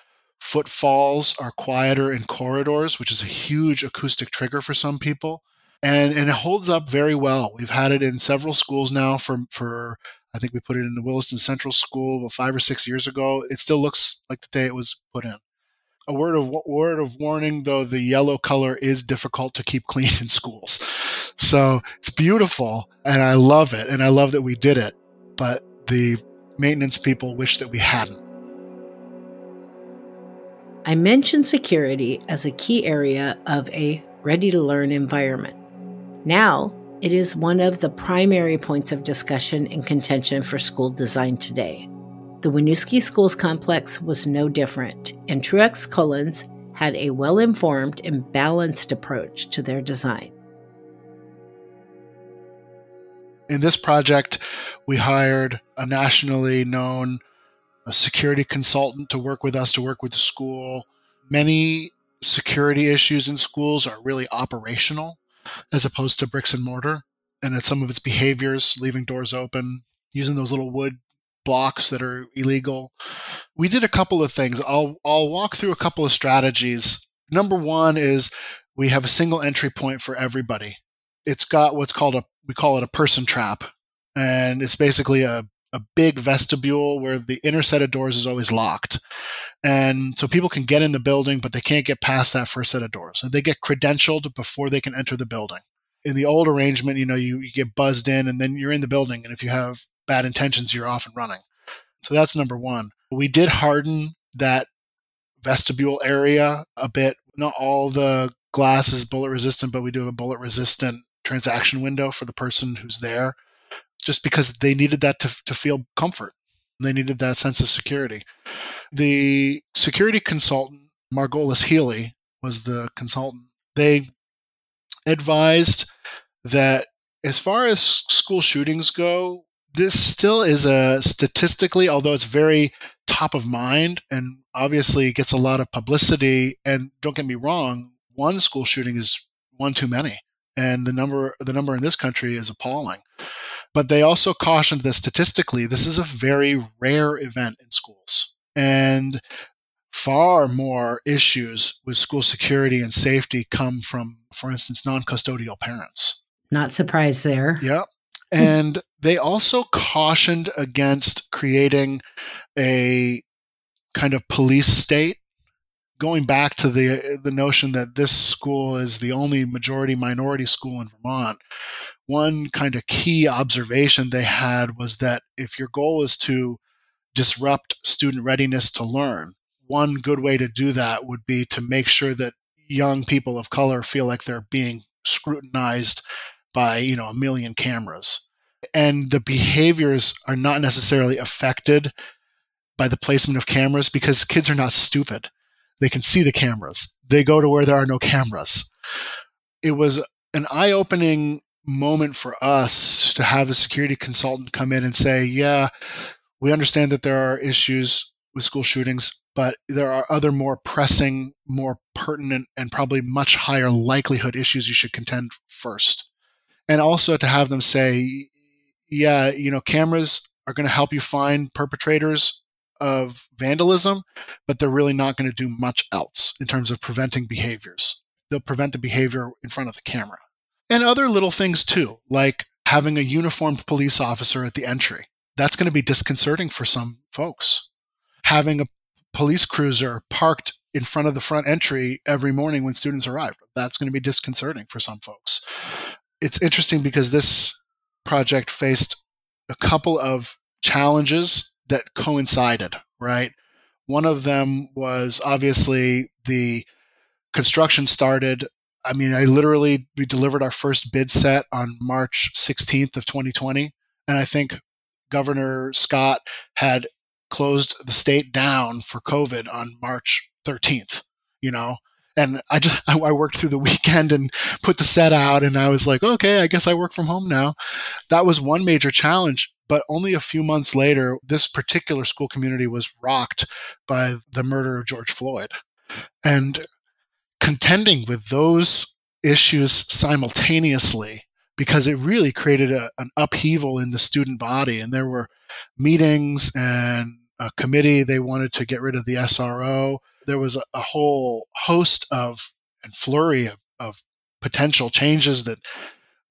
Footfalls are quieter in corridors, which is a huge acoustic trigger for some people. And, and it holds up very well. We've had it in several schools now for, for I think we put it in the Williston Central School about five or six years ago. It still looks like the day it was put in. A word of word of warning, though, the yellow color is difficult to keep clean in schools. So it's beautiful, and I love it, and I love that we did it. But the maintenance people wish that we hadn't. I mentioned security as a key area of a ready to learn environment. Now, it is one of the primary points of discussion and contention for school design today. The Winooski Schools complex was no different, and TruexCullins had a well informed and balanced approach to their design. In this project, we hired a nationally known a security consultant to work with us to work with the school. Many security issues in schools are really operational as opposed to bricks and mortar. And some of its behaviors, leaving doors open, using those little wood blocks that are illegal. We did a couple of things. I'll, I'll walk through a couple of strategies. Number one is we have a single entry point for everybody. It's got what's called a, we call it a person trap. And it's basically a a big vestibule where the inner set of doors is always locked. And so people can get in the building, but they can't get past that first set of doors. And they get credentialed before they can enter the building. In the old arrangement, you know, you, you get buzzed in and then you're in the building. And if you have bad intentions, you're off and running. So that's number one. We did harden that vestibule area a bit. Not all the glass is bullet resistant, but we do have a bullet resistant transaction window for the person who's there just because they needed that to, to feel comfort. They needed that sense of security. The security consultant, Margolis Healy, was the consultant. They advised that as far as school shootings go, this still is a statistically, although it's very top of mind and obviously gets a lot of publicity. And don't get me wrong, one school shooting is one too many, and the number the number in this country is appalling. But they also cautioned that statistically, this is a very rare event in schools. And far more issues with school security and safety come from, for instance, non custodial parents. Not surprised there. Yeah. And they also cautioned against creating a kind of police state going back to the the notion that this school is the only majority minority school in Vermont one kind of key observation they had was that if your goal is to disrupt student readiness to learn, one good way to do that would be to make sure that young people of color feel like they're being scrutinized by, you know, a million cameras. And the behaviors are not necessarily affected by the placement of cameras because kids are not stupid. They can see the cameras. They go to where there are no cameras. It was an eye opening moment for us to have a security consultant come in and say, yeah, We understand that there are issues with school shootings, but there are other more pressing, more pertinent, and probably much higher likelihood issues you should contend first. And also to have them say, yeah, you know, cameras are going to help you find perpetrators of vandalism, but they're really not going to do much else in terms of preventing behaviors. They'll prevent the behavior in front of the camera. And other little things too, like having a uniformed police officer at the entry. That's going to be disconcerting for some folks. Having a police cruiser parked in front of the front entry every morning when students arrive. That's going to be disconcerting for some folks. It's interesting because this project faced a couple of challenges that coincided, right? One of them was obviously the construction started. I mean, I literally, we delivered our first bid set on March 16th of 2020. And I think Governor Scott had closed the state down for COVID on March 13th, you know? And I just, I worked through the weekend and put the set out and I was like, okay, I guess I work from home now. That was one major challenge. But only a few months later, this particular school community was rocked by the murder of George Floyd. And contending with those issues simultaneously, because it really created a, an upheaval in the student body. And there were meetings and a committee, they wanted to get rid of the SRO. There was a, a whole host of and flurry of, of potential changes that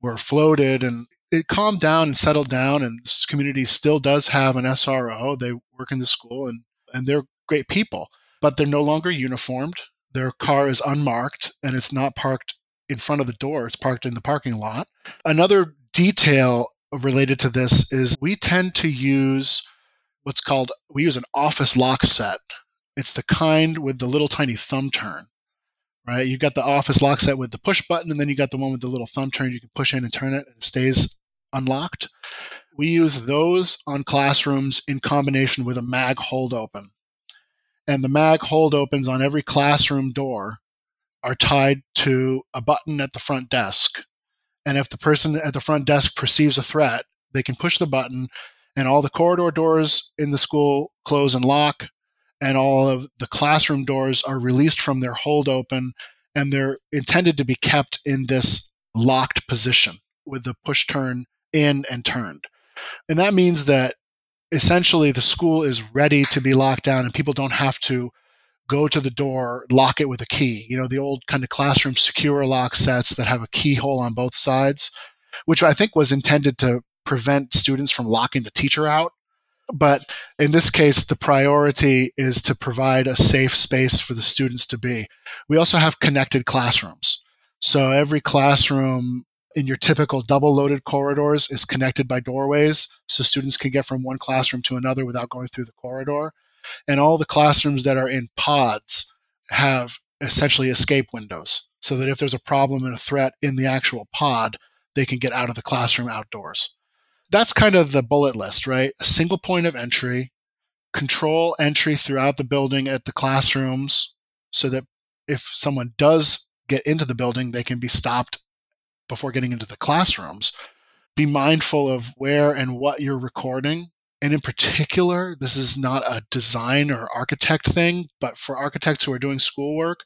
were floated. And it calmed down and settled down and this community still does have an SRO. They work in the school and, and they're great people, but they're no longer uniformed. Their car is unmarked and it's not parked in front of the door. It's parked in the parking lot. Another detail related to this is we tend to use what's called we use an office lock set. It's the kind with the little tiny thumb turn right? You got the office lock set with the push button, and then you got the one with the little thumb turn. You can push in and turn it, and it stays unlocked. We use those on classrooms in combination with a mag hold open. And the mag hold opens on every classroom door are tied to a button at the front desk. And if the person at the front desk perceives a threat, they can push the button, and all the corridor doors in the school close and lock and all of the classroom doors are released from their hold open and they're intended to be kept in this locked position with the push turn in and turned. And that means that essentially the school is ready to be locked down and people don't have to go to the door, lock it with a key. You know, the old kind of classroom secure lock sets that have a keyhole on both sides, which I think was intended to prevent students from locking the teacher out but in this case, the priority is to provide a safe space for the students to be. We also have connected classrooms. So every classroom in your typical double loaded corridors is connected by doorways so students can get from one classroom to another without going through the corridor. And all the classrooms that are in pods have essentially escape windows so that if there's a problem and a threat in the actual pod, they can get out of the classroom outdoors that's kind of the bullet list, right? A single point of entry, control entry throughout the building at the classrooms so that if someone does get into the building, they can be stopped before getting into the classrooms. Be mindful of where and what you're recording. And in particular, this is not a design or architect thing, but for architects who are doing schoolwork,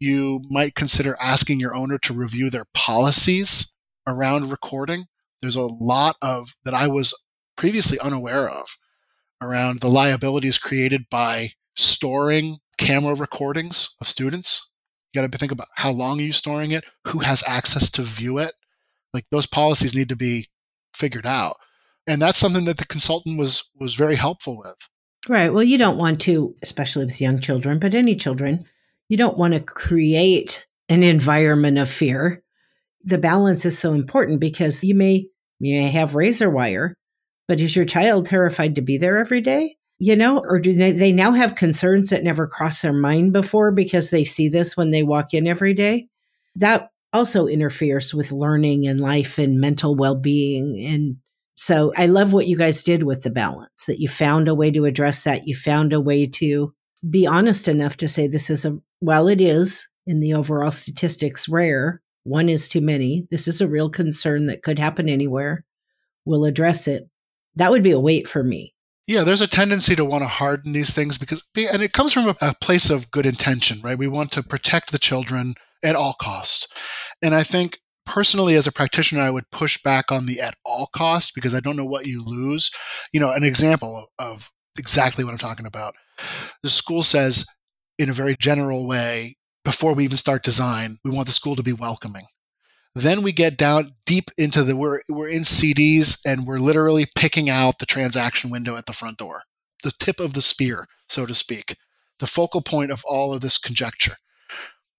you might consider asking your owner to review their policies around recording there's a lot of that I was previously unaware of around the liabilities created by storing camera recordings of students. You got to think about how long are you storing it, who has access to view it. Like those policies need to be figured out. And that's something that the consultant was was very helpful with. Right. Well, you don't want to, especially with young children, but any children, you don't want to create an environment of fear. The balance is so important because you may you may have razor wire, but is your child terrified to be there every day? You know, or do they now have concerns that never crossed their mind before because they see this when they walk in every day? That also interferes with learning and life and mental well being. And so I love what you guys did with the balance, that you found a way to address that. You found a way to be honest enough to say this is a, while it is in the overall statistics rare, one is too many. This is a real concern that could happen anywhere. We'll address it. That would be a wait for me. Yeah, there's a tendency to want to harden these things because, and it comes from a, a place of good intention, right? We want to protect the children at all costs. And I think personally as a practitioner i would push back on the at all costs because i don't know what you lose you know an example of, of, exactly what i'm talking about the school says in a very general way before we even start design we want the school to be welcoming then we get down deep into the we're we're in CDs and we're literally picking out the transaction window at the front door, the tip of the spear, so to speak, the focal point of all of this conjecture.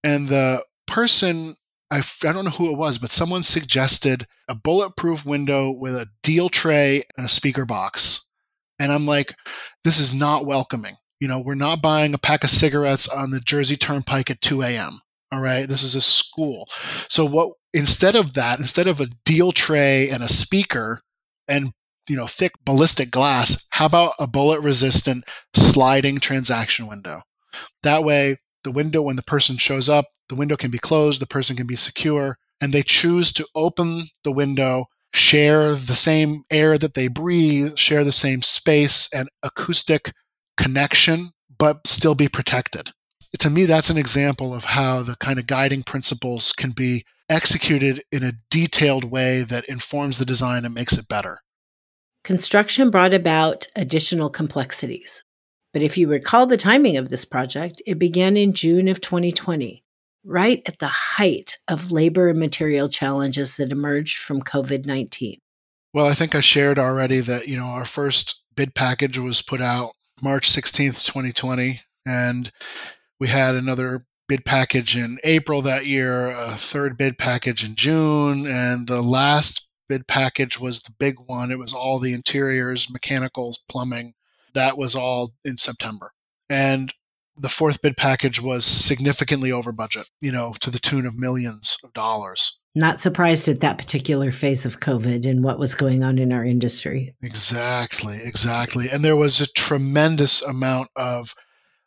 And the person I, I don't know who it was, but someone suggested a bulletproof window with a deal tray and a speaker box. And I'm like, this is not welcoming. You know, we're not buying a pack of cigarettes on the Jersey Turnpike at 2 a.m. All right. This is a school. So what instead of that, instead of a deal tray and a speaker and you know thick ballistic glass, how about a bullet resistant sliding transaction window? That way the window when the person shows up, the window can be closed, the person can be secure, and they choose to open the window, share the same air that they breathe, share the same space and acoustic connection, but still be protected to me, that's an example of how the kind of guiding principles can be executed in a detailed way that informs the design and makes it better. Construction brought about additional complexities. But if you recall the timing of this project, it began in June of 2020, right at the height of labor and material challenges that emerged from COVID 19. Well, I think I shared already that, you know, our first bid package was put out March 16th, 2020. And we had another bid package in April that year, a third bid package in June, and the last bid package was the big one. It was all the interiors, mechanicals, plumbing. That was all in September. And the fourth bid package was significantly over budget, you know, to the tune of millions of dollars. Not surprised at that particular phase of COVID and what was going on in our industry. Exactly, exactly. And there was a tremendous amount of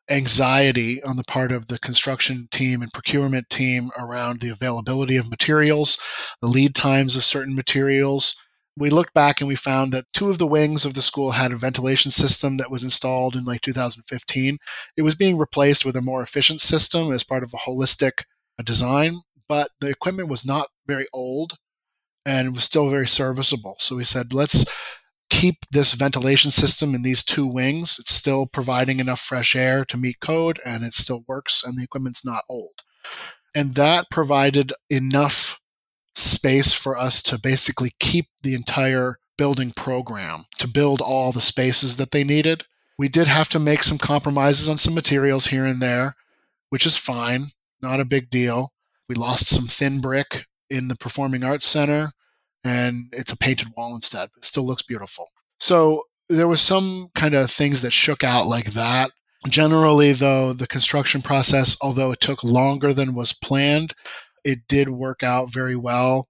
anxiety on the part of the construction team and procurement team around the availability of materials, the lead times of certain materials. We looked back and we found that two of the wings of the school had a ventilation system that was installed in like 2015. It was being replaced with a more efficient system as part of a holistic uh, design, but the equipment was not very old and was still very serviceable. So we said, let's keep this ventilation system in these two wings. It's still providing enough fresh air to meet code and it still works and the equipment's not old. And that provided enough space for us to basically keep the entire building program, to build all the spaces that they needed. We did have to make some compromises on some materials here and there, which is fine, not a big deal. We lost some thin brick in the Performing Arts Center and it's a painted wall instead. It still looks beautiful. So there was some kind of things that shook out like that. Generally, though, the construction process, although it took longer than was planned, it did work out very well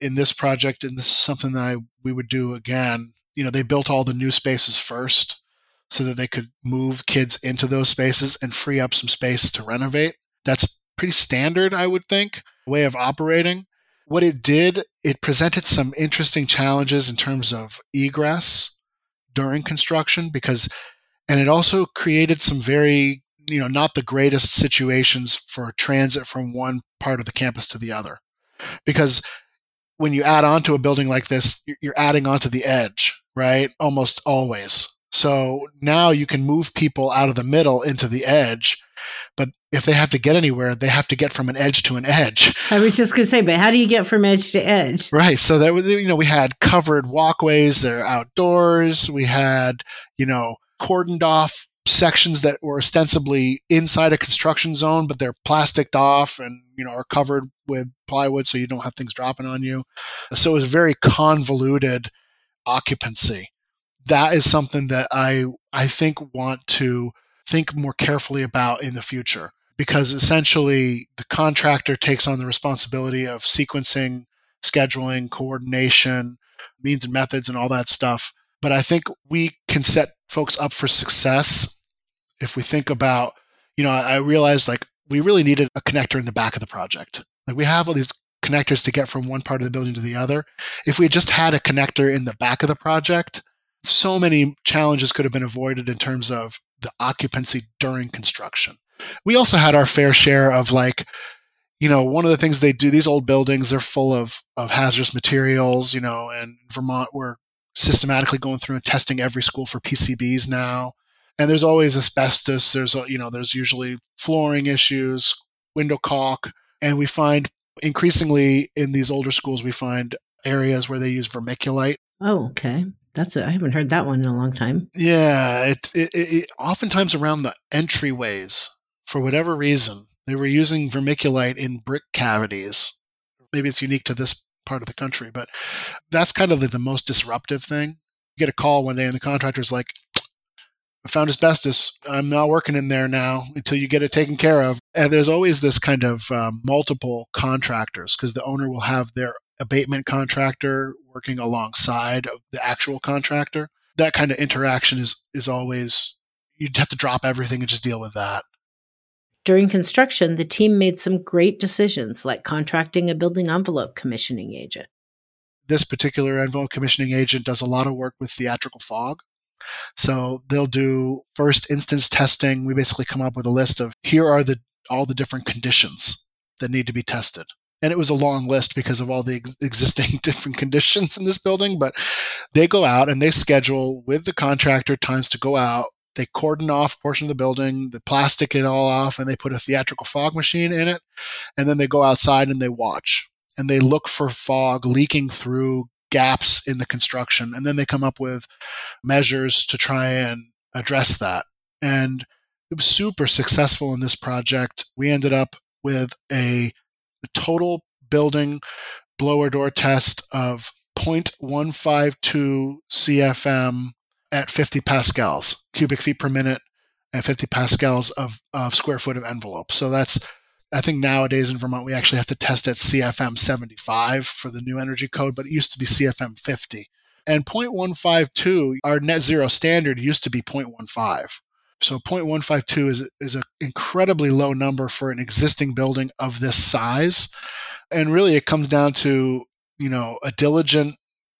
in this project. And this is something that I, we would do again. You know, they built all the new spaces first so that they could move kids into those spaces and free up some space to renovate. That's pretty standard, I would think, way of operating. What it did, it presented some interesting challenges in terms of egress during construction because, and it also created some very, you know, not the greatest situations for transit from one part of the campus to the other. Because when you add on to a building like this, you're adding onto the edge, right? Almost always. So now you can move people out of the middle into the edge but if they have to get anywhere, they have to get from an edge to an edge. I was just going to say, but how do you get from edge to edge? Right. So that was, you know, we had covered walkways that are outdoors. We had, you know, cordoned off sections that were ostensibly inside a construction zone, but they're plasticed off and, you know, are covered with plywood so you don't have things dropping on you. So it was very convoluted occupancy. That is something that I, I think want to think more carefully about in the future because essentially the contractor takes on the responsibility of sequencing, scheduling, coordination, means and methods, and all that stuff. But I think we can set folks up for success if we think about, you know, I realized like we really needed a connector in the back of the project. Like we have all these connectors to get from one part of the building to the other. If we had just had a connector in the back of the project, so many challenges could have been avoided in terms of the occupancy during construction. We also had our fair share of like, you know, one of the things they do, these old buildings, they're full of, of hazardous materials, you know, and Vermont, we're systematically going through and testing every school for PCBs now. And there's always asbestos. There's, you know, there's usually flooring issues, window caulk. And we find increasingly in these older schools, we find areas where they use vermiculite. Oh, okay. That's I haven't heard that one in a long time. Yeah, it, it, it oftentimes around the entryways for whatever reason they were using vermiculite in brick cavities. Maybe it's unique to this part of the country, but that's kind of the, most disruptive thing. You get a call one day and the contractor's like, I found asbestos. I'm not working in there now until you get it taken care of. And there's always this kind of um, multiple contractors because the owner will have their abatement contractor working alongside of the actual contractor. That kind of interaction is is always you'd have to drop everything and just deal with that. During construction, the team made some great decisions like contracting a building envelope commissioning agent. This particular envelope commissioning agent does a lot of work with theatrical fog. So they'll do first instance testing. We basically come up with a list of here are the all the different conditions that need to be tested. And it was a long list because of all the ex- existing different conditions in this building, but they go out and they schedule with the contractor times to go out. They cordon off a portion of the building, they plastic it all off, and they put a theatrical fog machine in it. And then they go outside and they watch and they look for fog leaking through gaps in the construction. And then they come up with measures to try and address that. And it was super successful in this project. We ended up with a, a total building blower door test of 0.152 CFM at 50 pascals, cubic feet per minute, at 50 pascals of, of square foot of envelope. So that's I think nowadays in Vermont, we actually have to test at CFM 75 for the new energy code, but it used to be CFM 50. And 0.152, our net zero standard used to be 0.15. So 0.152 is, is an incredibly low number for an existing building of this size. And really, it comes down to, you know, a diligent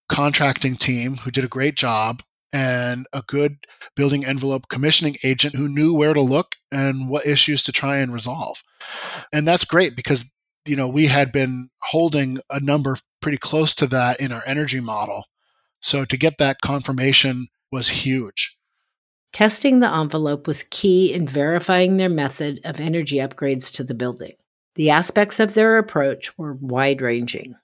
contracting team who did a great job and a good building envelope commissioning agent who knew where to look and what issues to try and resolve. And that's great because you know we had been holding a number pretty close to that in our energy model. So to get that confirmation was huge. Testing the envelope was key in verifying their method of energy upgrades to the building. The aspects of their approach were wide ranging.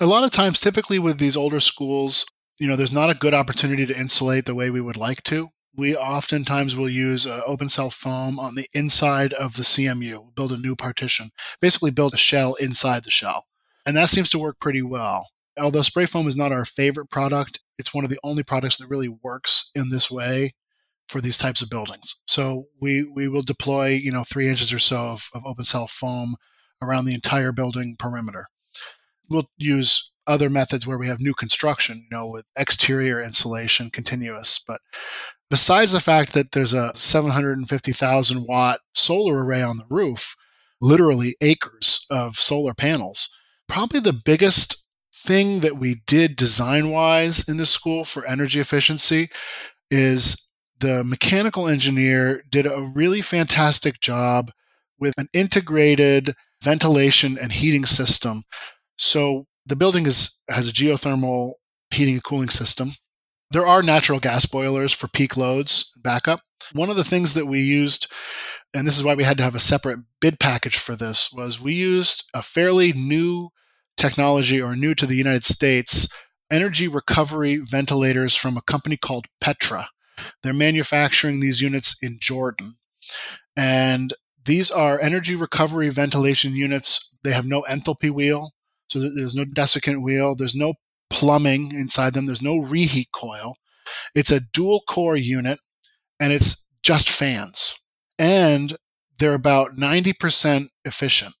A lot of times, typically with these older schools, you know, there's not a good opportunity to insulate the way we would like to. We oftentimes will use uh, open cell foam on the inside of the CMU, build a new partition, basically build a shell inside the shell. And that seems to work pretty well. Although spray foam is not our favorite product, it's one of the only products that really works in this way for these types of buildings. So we, we will deploy, you know, three inches or so of, of open cell foam around the entire building perimeter. We'll use other methods where we have new construction, you know, with exterior insulation continuous. But besides the fact that there's a 750,000 watt solar array on the roof, literally acres of solar panels, probably the biggest thing that we did design wise in this school for energy efficiency is the mechanical engineer did a really fantastic job with an integrated ventilation and heating system. So the building is has a geothermal heating and cooling system. There are natural gas boilers for peak loads backup. One of the things that we used, and this is why we had to have a separate bid package for this, was we used a fairly new technology or new to the United States energy recovery ventilators from a company called Petra. They're manufacturing these units in Jordan. And these are energy recovery ventilation units. They have no enthalpy wheel. So there's no desiccant wheel, there's no plumbing inside them, there's no reheat coil. It's a dual core unit and it's just fans. And they're about 90% efficient.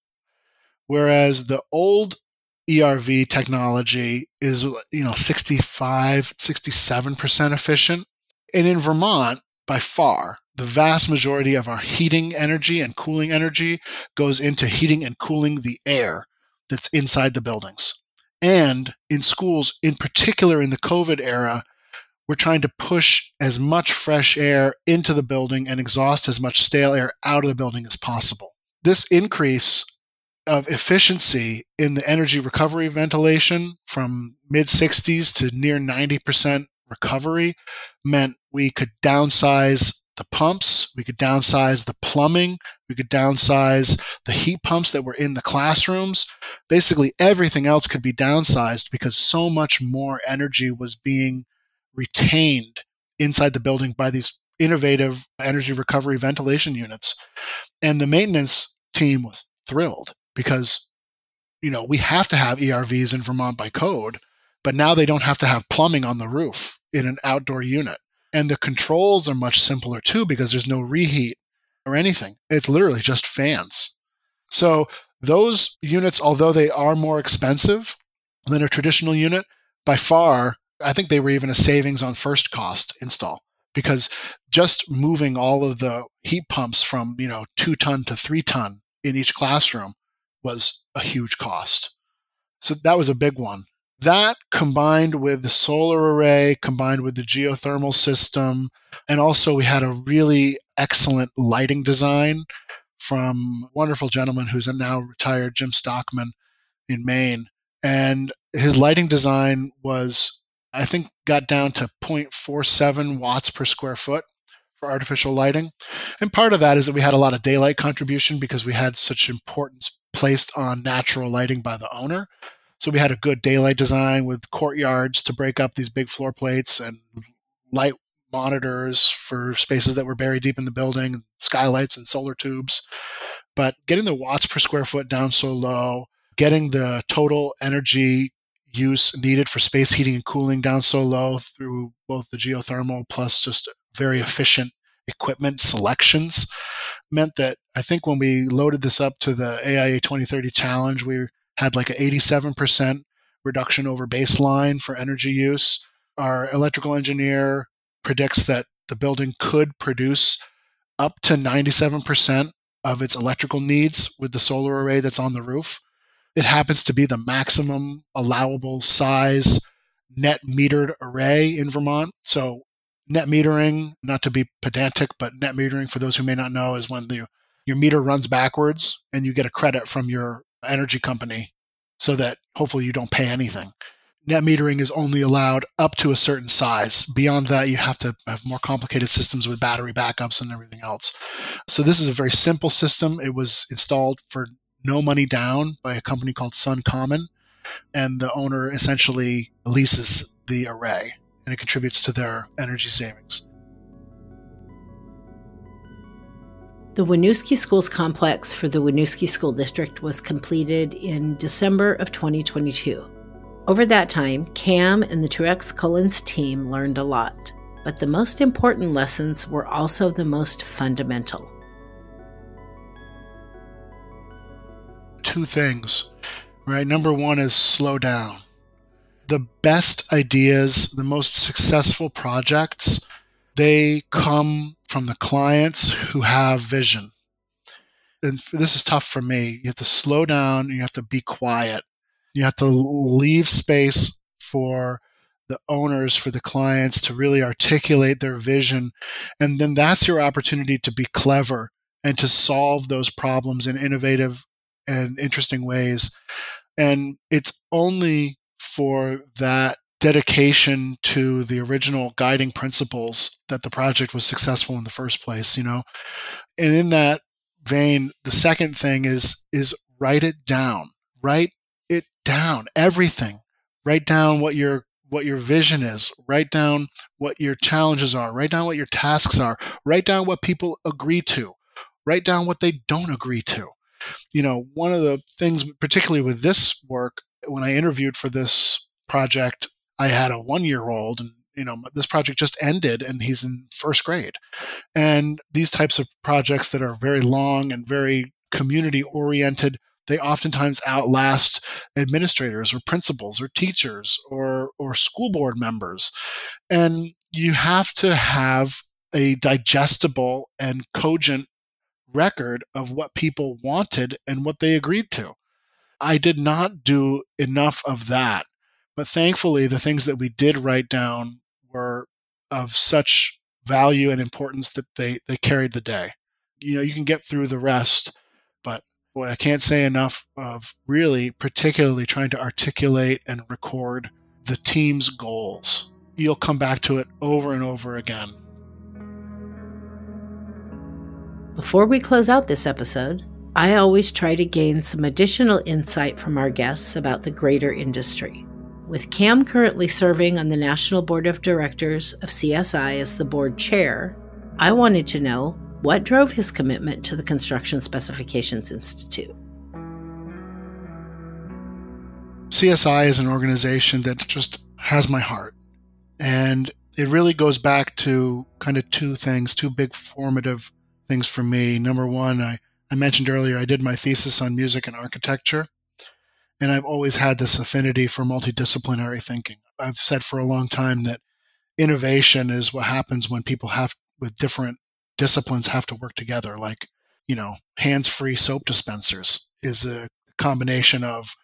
Whereas the old ERV technology is, you know, 65, 67% efficient. And in Vermont, by far, the vast majority of our heating energy and cooling energy goes into heating and cooling the air that's inside the buildings. And in schools, in particular in the COVID era, we're trying to push as much fresh air into the building and exhaust as much stale air out of the building as possible. This increase of efficiency in the energy recovery ventilation from mid 60s to near 90% recovery meant we could downsize the pumps, we could downsize the plumbing, we could downsize the heat pumps that were in the classrooms. Basically, everything else could be downsized because so much more energy was being retained inside the building by these innovative energy recovery ventilation units. And the maintenance team was thrilled because, you know, we have to have ERVs in Vermont by code, but now they don't have to have plumbing on the roof in an outdoor unit. And the controls are much simpler too because there's no reheat or anything. It's literally just fans. So those units, although they are more expensive than a traditional unit, by far, I think they were even a savings on first cost install because just moving all of the heat pumps from, you know, two ton to three ton in each classroom was a huge cost. So that was a big one. That combined with the solar array, combined with the geothermal system, and also we had a really excellent lighting design from a wonderful gentleman who's now retired, Jim Stockman in Maine. And his lighting design was, I think, got down to 0.47 watts per square foot for artificial lighting. And part of that is that we had a lot of daylight contribution because we had such importance placed on natural lighting by the owner. So we had a good daylight design with courtyards to break up these big floor plates and light monitors for spaces that were buried deep in the building, skylights and solar tubes. But getting the watts per square foot down so low, getting the total energy use needed for space heating and cooling down so low through both the geothermal plus just very efficient equipment selections meant that I think when we loaded this up to the AIA 2030 challenge, we had like an 87% reduction over baseline for energy use. Our electrical engineer predicts that the building could produce up to 97% of its electrical needs with the solar array that's on the roof. It happens to be the maximum allowable size net metered array in Vermont. So, net metering, not to be pedantic, but net metering, for those who may not know, is when the, your meter runs backwards and you get a credit from your energy company so that hopefully you don't pay anything. Net metering is only allowed up to a certain size. Beyond that, you have to have more complicated systems with battery backups and everything else. So, this is a very simple system. It was installed for no money down by a company called SunCommon, and the owner essentially leases the array and it contributes to their energy savings. The Winooski Schools complex for the Winooski School District was completed in December of 2022. Over that time, Cam and the TruexCullins team learned a lot, but the most important lessons were also the most fundamental. Two things, right? Number one is slow down. The best ideas, the most successful projects, they come from the clients who have vision. And this is tough for me. You have to slow down, you have to be quiet. You have to leave space for the owners, for the clients to really articulate their vision. And then that's your opportunity to be clever and to solve those problems in innovative and interesting ways. And it's only for that dedication to the original guiding principles that the project was successful in the first place, you know. And in that vein, the second thing is is write it down. Write it down. Everything. Write down what your what your vision is. Write down what your challenges are. Write down what your tasks are. Write down what people agree to. Write down what they don't agree to. You know, one of the things, particularly with this work, when I interviewed for this project, I had a one year old and you know this project just ended and he's in first grade. And these types of projects that are very long and very community oriented they oftentimes outlast administrators or principals or teachers or or school board members. And you have to have a digestible and cogent record of what people wanted and what they agreed to. I did not do enough of that but thankfully, the things that we did write down were of such value and importance that they, they carried the day. You know, you can get through the rest, but boy, I can't say enough of really, particularly trying to articulate and record the team's goals. You'll come back to it over and over again. Before we close out this episode, I always try to gain some additional insight from our guests about the greater industry. With Cam currently serving on the National Board of Directors of CSI as the board chair, I wanted to know what drove his commitment to the Construction Specifications Institute. CSI is an organization that just has my heart. And it really goes back to kind of two things, two big formative things for me. Number one, I, I mentioned earlier, I did my thesis on music and architecture. And I've always had this affinity for multidisciplinary thinking. I've said for a long time that innovation is what happens when people have, with different disciplines, have to work together. Like, you know, hands free soap dispensers is a combination of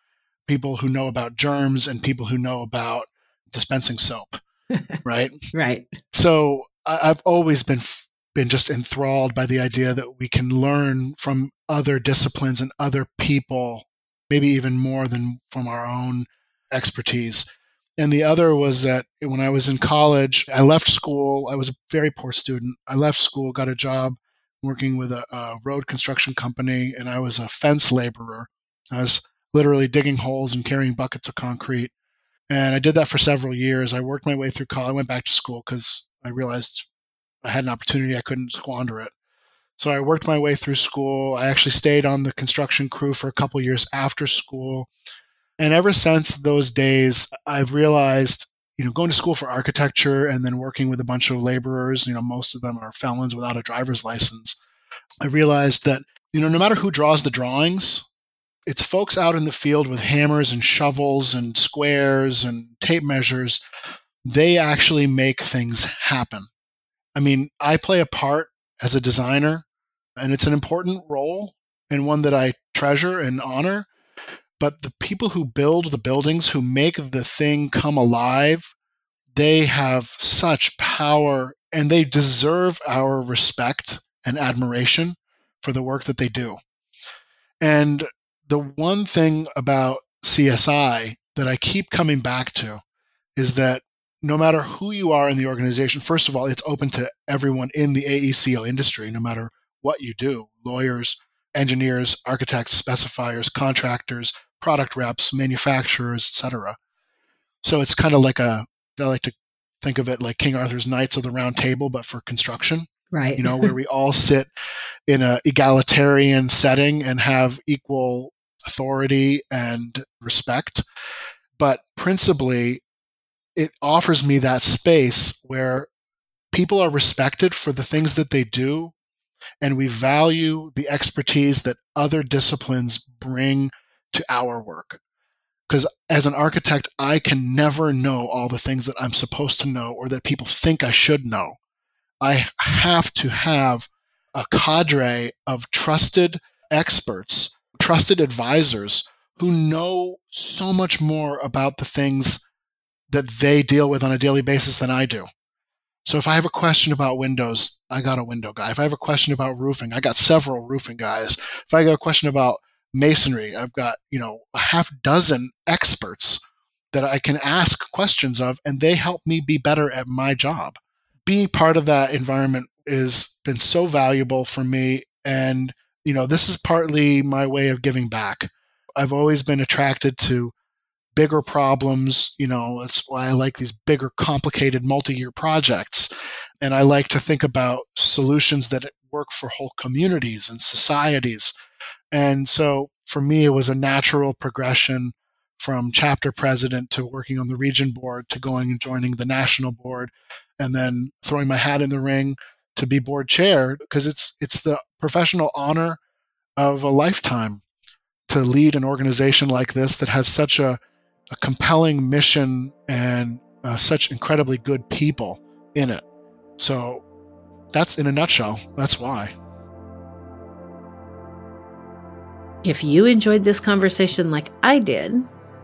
people who know about germs and people who know about dispensing soap. right. Right. So I've always been been just enthralled by the idea that we can learn from other disciplines and other people, maybe even more than from our own expertise. And the other was that when I was in college, I left school. I was a very poor student. I left school, got a job working with a, a road construction company, and I was a fence laborer. I was literally digging holes and carrying buckets of concrete. And I did that for several years. I worked my way through college. I went back to school because I realized I had an opportunity, I couldn't squander it. So I worked my way through school. I actually stayed on the construction crew for a couple years after school. And ever since those days, I've realized, you know, going to school for architecture and then working with a bunch of laborers, you know, most of them are felons without a driver's license. I realized that, you know, no matter who draws the drawings, it's folks out in the field with hammers and shovels and squares and tape measures. They actually make things happen. I mean, I play a part as a designer, and it's an important role and one that I treasure and honor. But the people who build the buildings, who make the thing come alive, they have such power and they deserve our respect and admiration for the work that they do. And the one thing about CSI that I keep coming back to is that no matter who you are in the organization, first of all, it's open to everyone in the AECO industry, no matter what you do lawyers, engineers, architects, specifiers, contractors, product reps, manufacturers, etc. So it's kind of like a, I like to think of it like King Arthur's Knights of the Round Table, but for construction. Right. You know, where we all sit in a egalitarian setting and have equal authority and respect. But principally, it offers me that space where people are respected for the things that they do and we value the expertise that other disciplines bring to our work because as an architect i can never know all the things that i'm supposed to know or that people think i should know i have to have a cadre of trusted experts trusted advisors who know so much more about the things that they deal with on a daily basis than I do. So if I have a question about windows, I got a window guy. If I have a question about roofing, I got several roofing guys. If I got a question about masonry, I've got, you know, a half dozen experts that I can ask questions of and they help me be better at my job. Being part of that environment has been so valuable for me and you know, this is partly my way of giving back. I've always been attracted to bigger problems. You know, that's why I like these bigger, complicated multi year projects. And I like to think about solutions that work for whole communities and societies. And so for me, it was a natural progression from chapter president to working on the region board to going and joining the national board and then throwing my hat in the ring to be board chair because it's it's the professional honor of a lifetime to lead an organization like this that has such a a compelling mission and uh, such incredibly good people in it. So that's in a nutshell, that's why. If you enjoyed this conversation like I did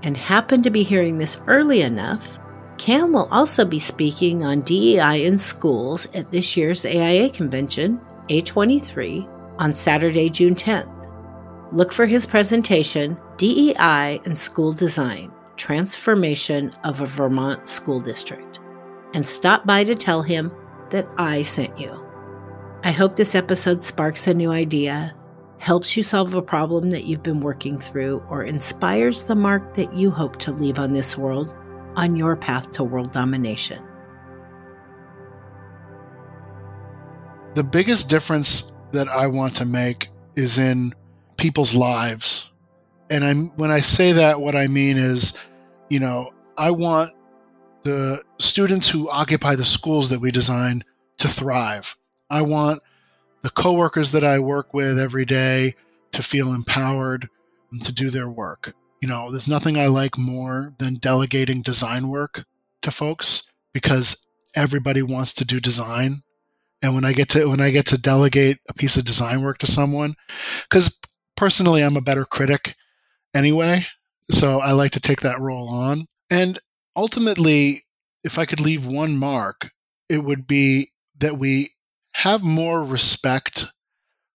and happened to be hearing this early enough, Cam will also be speaking on DEI in schools at this year's AIA convention, A23, on Saturday, June 10th. Look for his presentation, DEI and School Design Transformation of a Vermont School District, and stop by to tell him that I sent you. I hope this episode sparks a new idea, helps you solve a problem that you've been working through, or inspires the mark that you hope to leave on this world on your path to world domination. The biggest difference that I want to make is in people's lives. And I'm when I say that what I mean is, you know, I want the students who occupy the schools that we design to thrive. I want the coworkers that I work with every day to feel empowered to do their work. You know, there's nothing I like more than delegating design work to folks because everybody wants to do design. And when I get to when I get to delegate a piece of design work to someone, because personally I'm a better critic anyway, so I like to take that role on. And ultimately, if I could leave one mark, it would be that we have more respect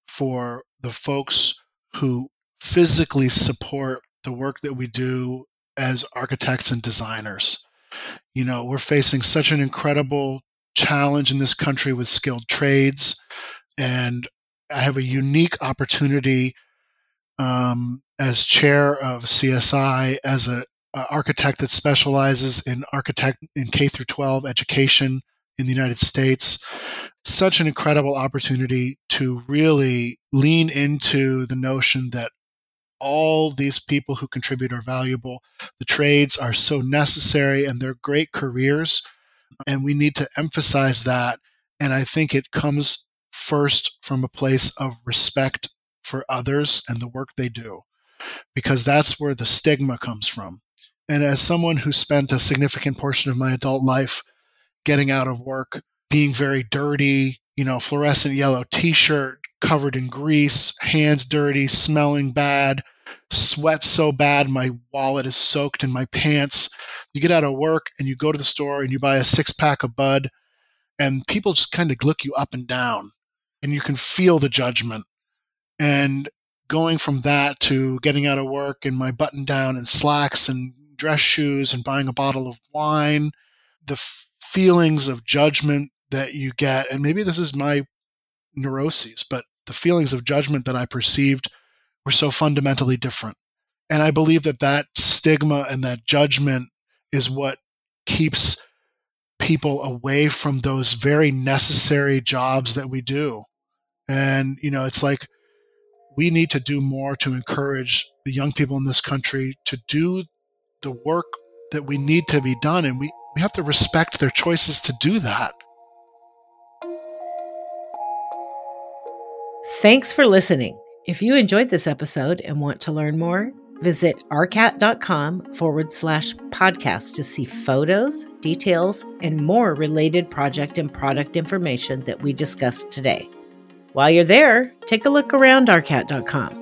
for the folks who physically support the work that we do as architects and designers. You know, we're facing such an incredible challenge in this country with skilled trades, and I have a unique opportunity um, as chair of CSI as a, a architect that specializes in architect in K through 12 education in the United States. Such an incredible opportunity to really lean into the notion that all these people who contribute are valuable. The trades are so necessary and they're great careers. And we need to emphasize that. And I think it comes first from a place of respect for others and the work they do, because that's where the stigma comes from. And as someone who spent a significant portion of my adult life getting out of work, being very dirty, you know, fluorescent yellow t shirt, covered in grease, hands dirty, smelling bad, sweat so bad my wallet is soaked in my pants. You get out of work and you go to the store and you buy a six pack of Bud, and people just kind of look you up and down, and you can feel the judgment. And going from that to getting out of work in my button down and slacks and dress shoes and buying a bottle of wine, the f- feelings of judgment that you get, and maybe this is my neuroses, but the feelings of judgment that I perceived were so fundamentally different. And I believe that that stigma and that judgment is what keeps people away from those very necessary jobs that we do. And, you know, it's like we need to do more to encourage the young people in this country to do the work that we need to be done. And we, we have to respect their choices to do that. Thanks for listening. If you enjoyed this episode and want to learn more, visit arcat.com forward slash podcast to see photos, details, and more related project and product information that we discussed today. While you're there, take a look around arcat.com.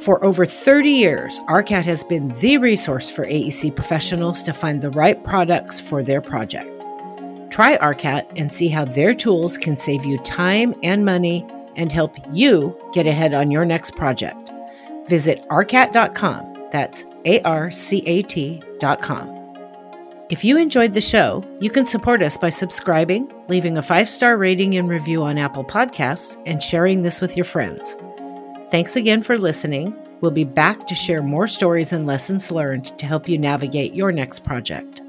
For over 30 years, ARCAT has been the resource for AEC professionals to find the right products for their project. Try ARCAT and see how their tools can save you time and money and help you get ahead on your next project. Visit arcat.com. That's A R C A T.com. If you enjoyed the show, you can support us by subscribing, leaving a five star rating and review on Apple Podcasts, and sharing this with your friends. Thanks again for listening. We'll be back to share more stories and lessons learned to help you navigate your next project.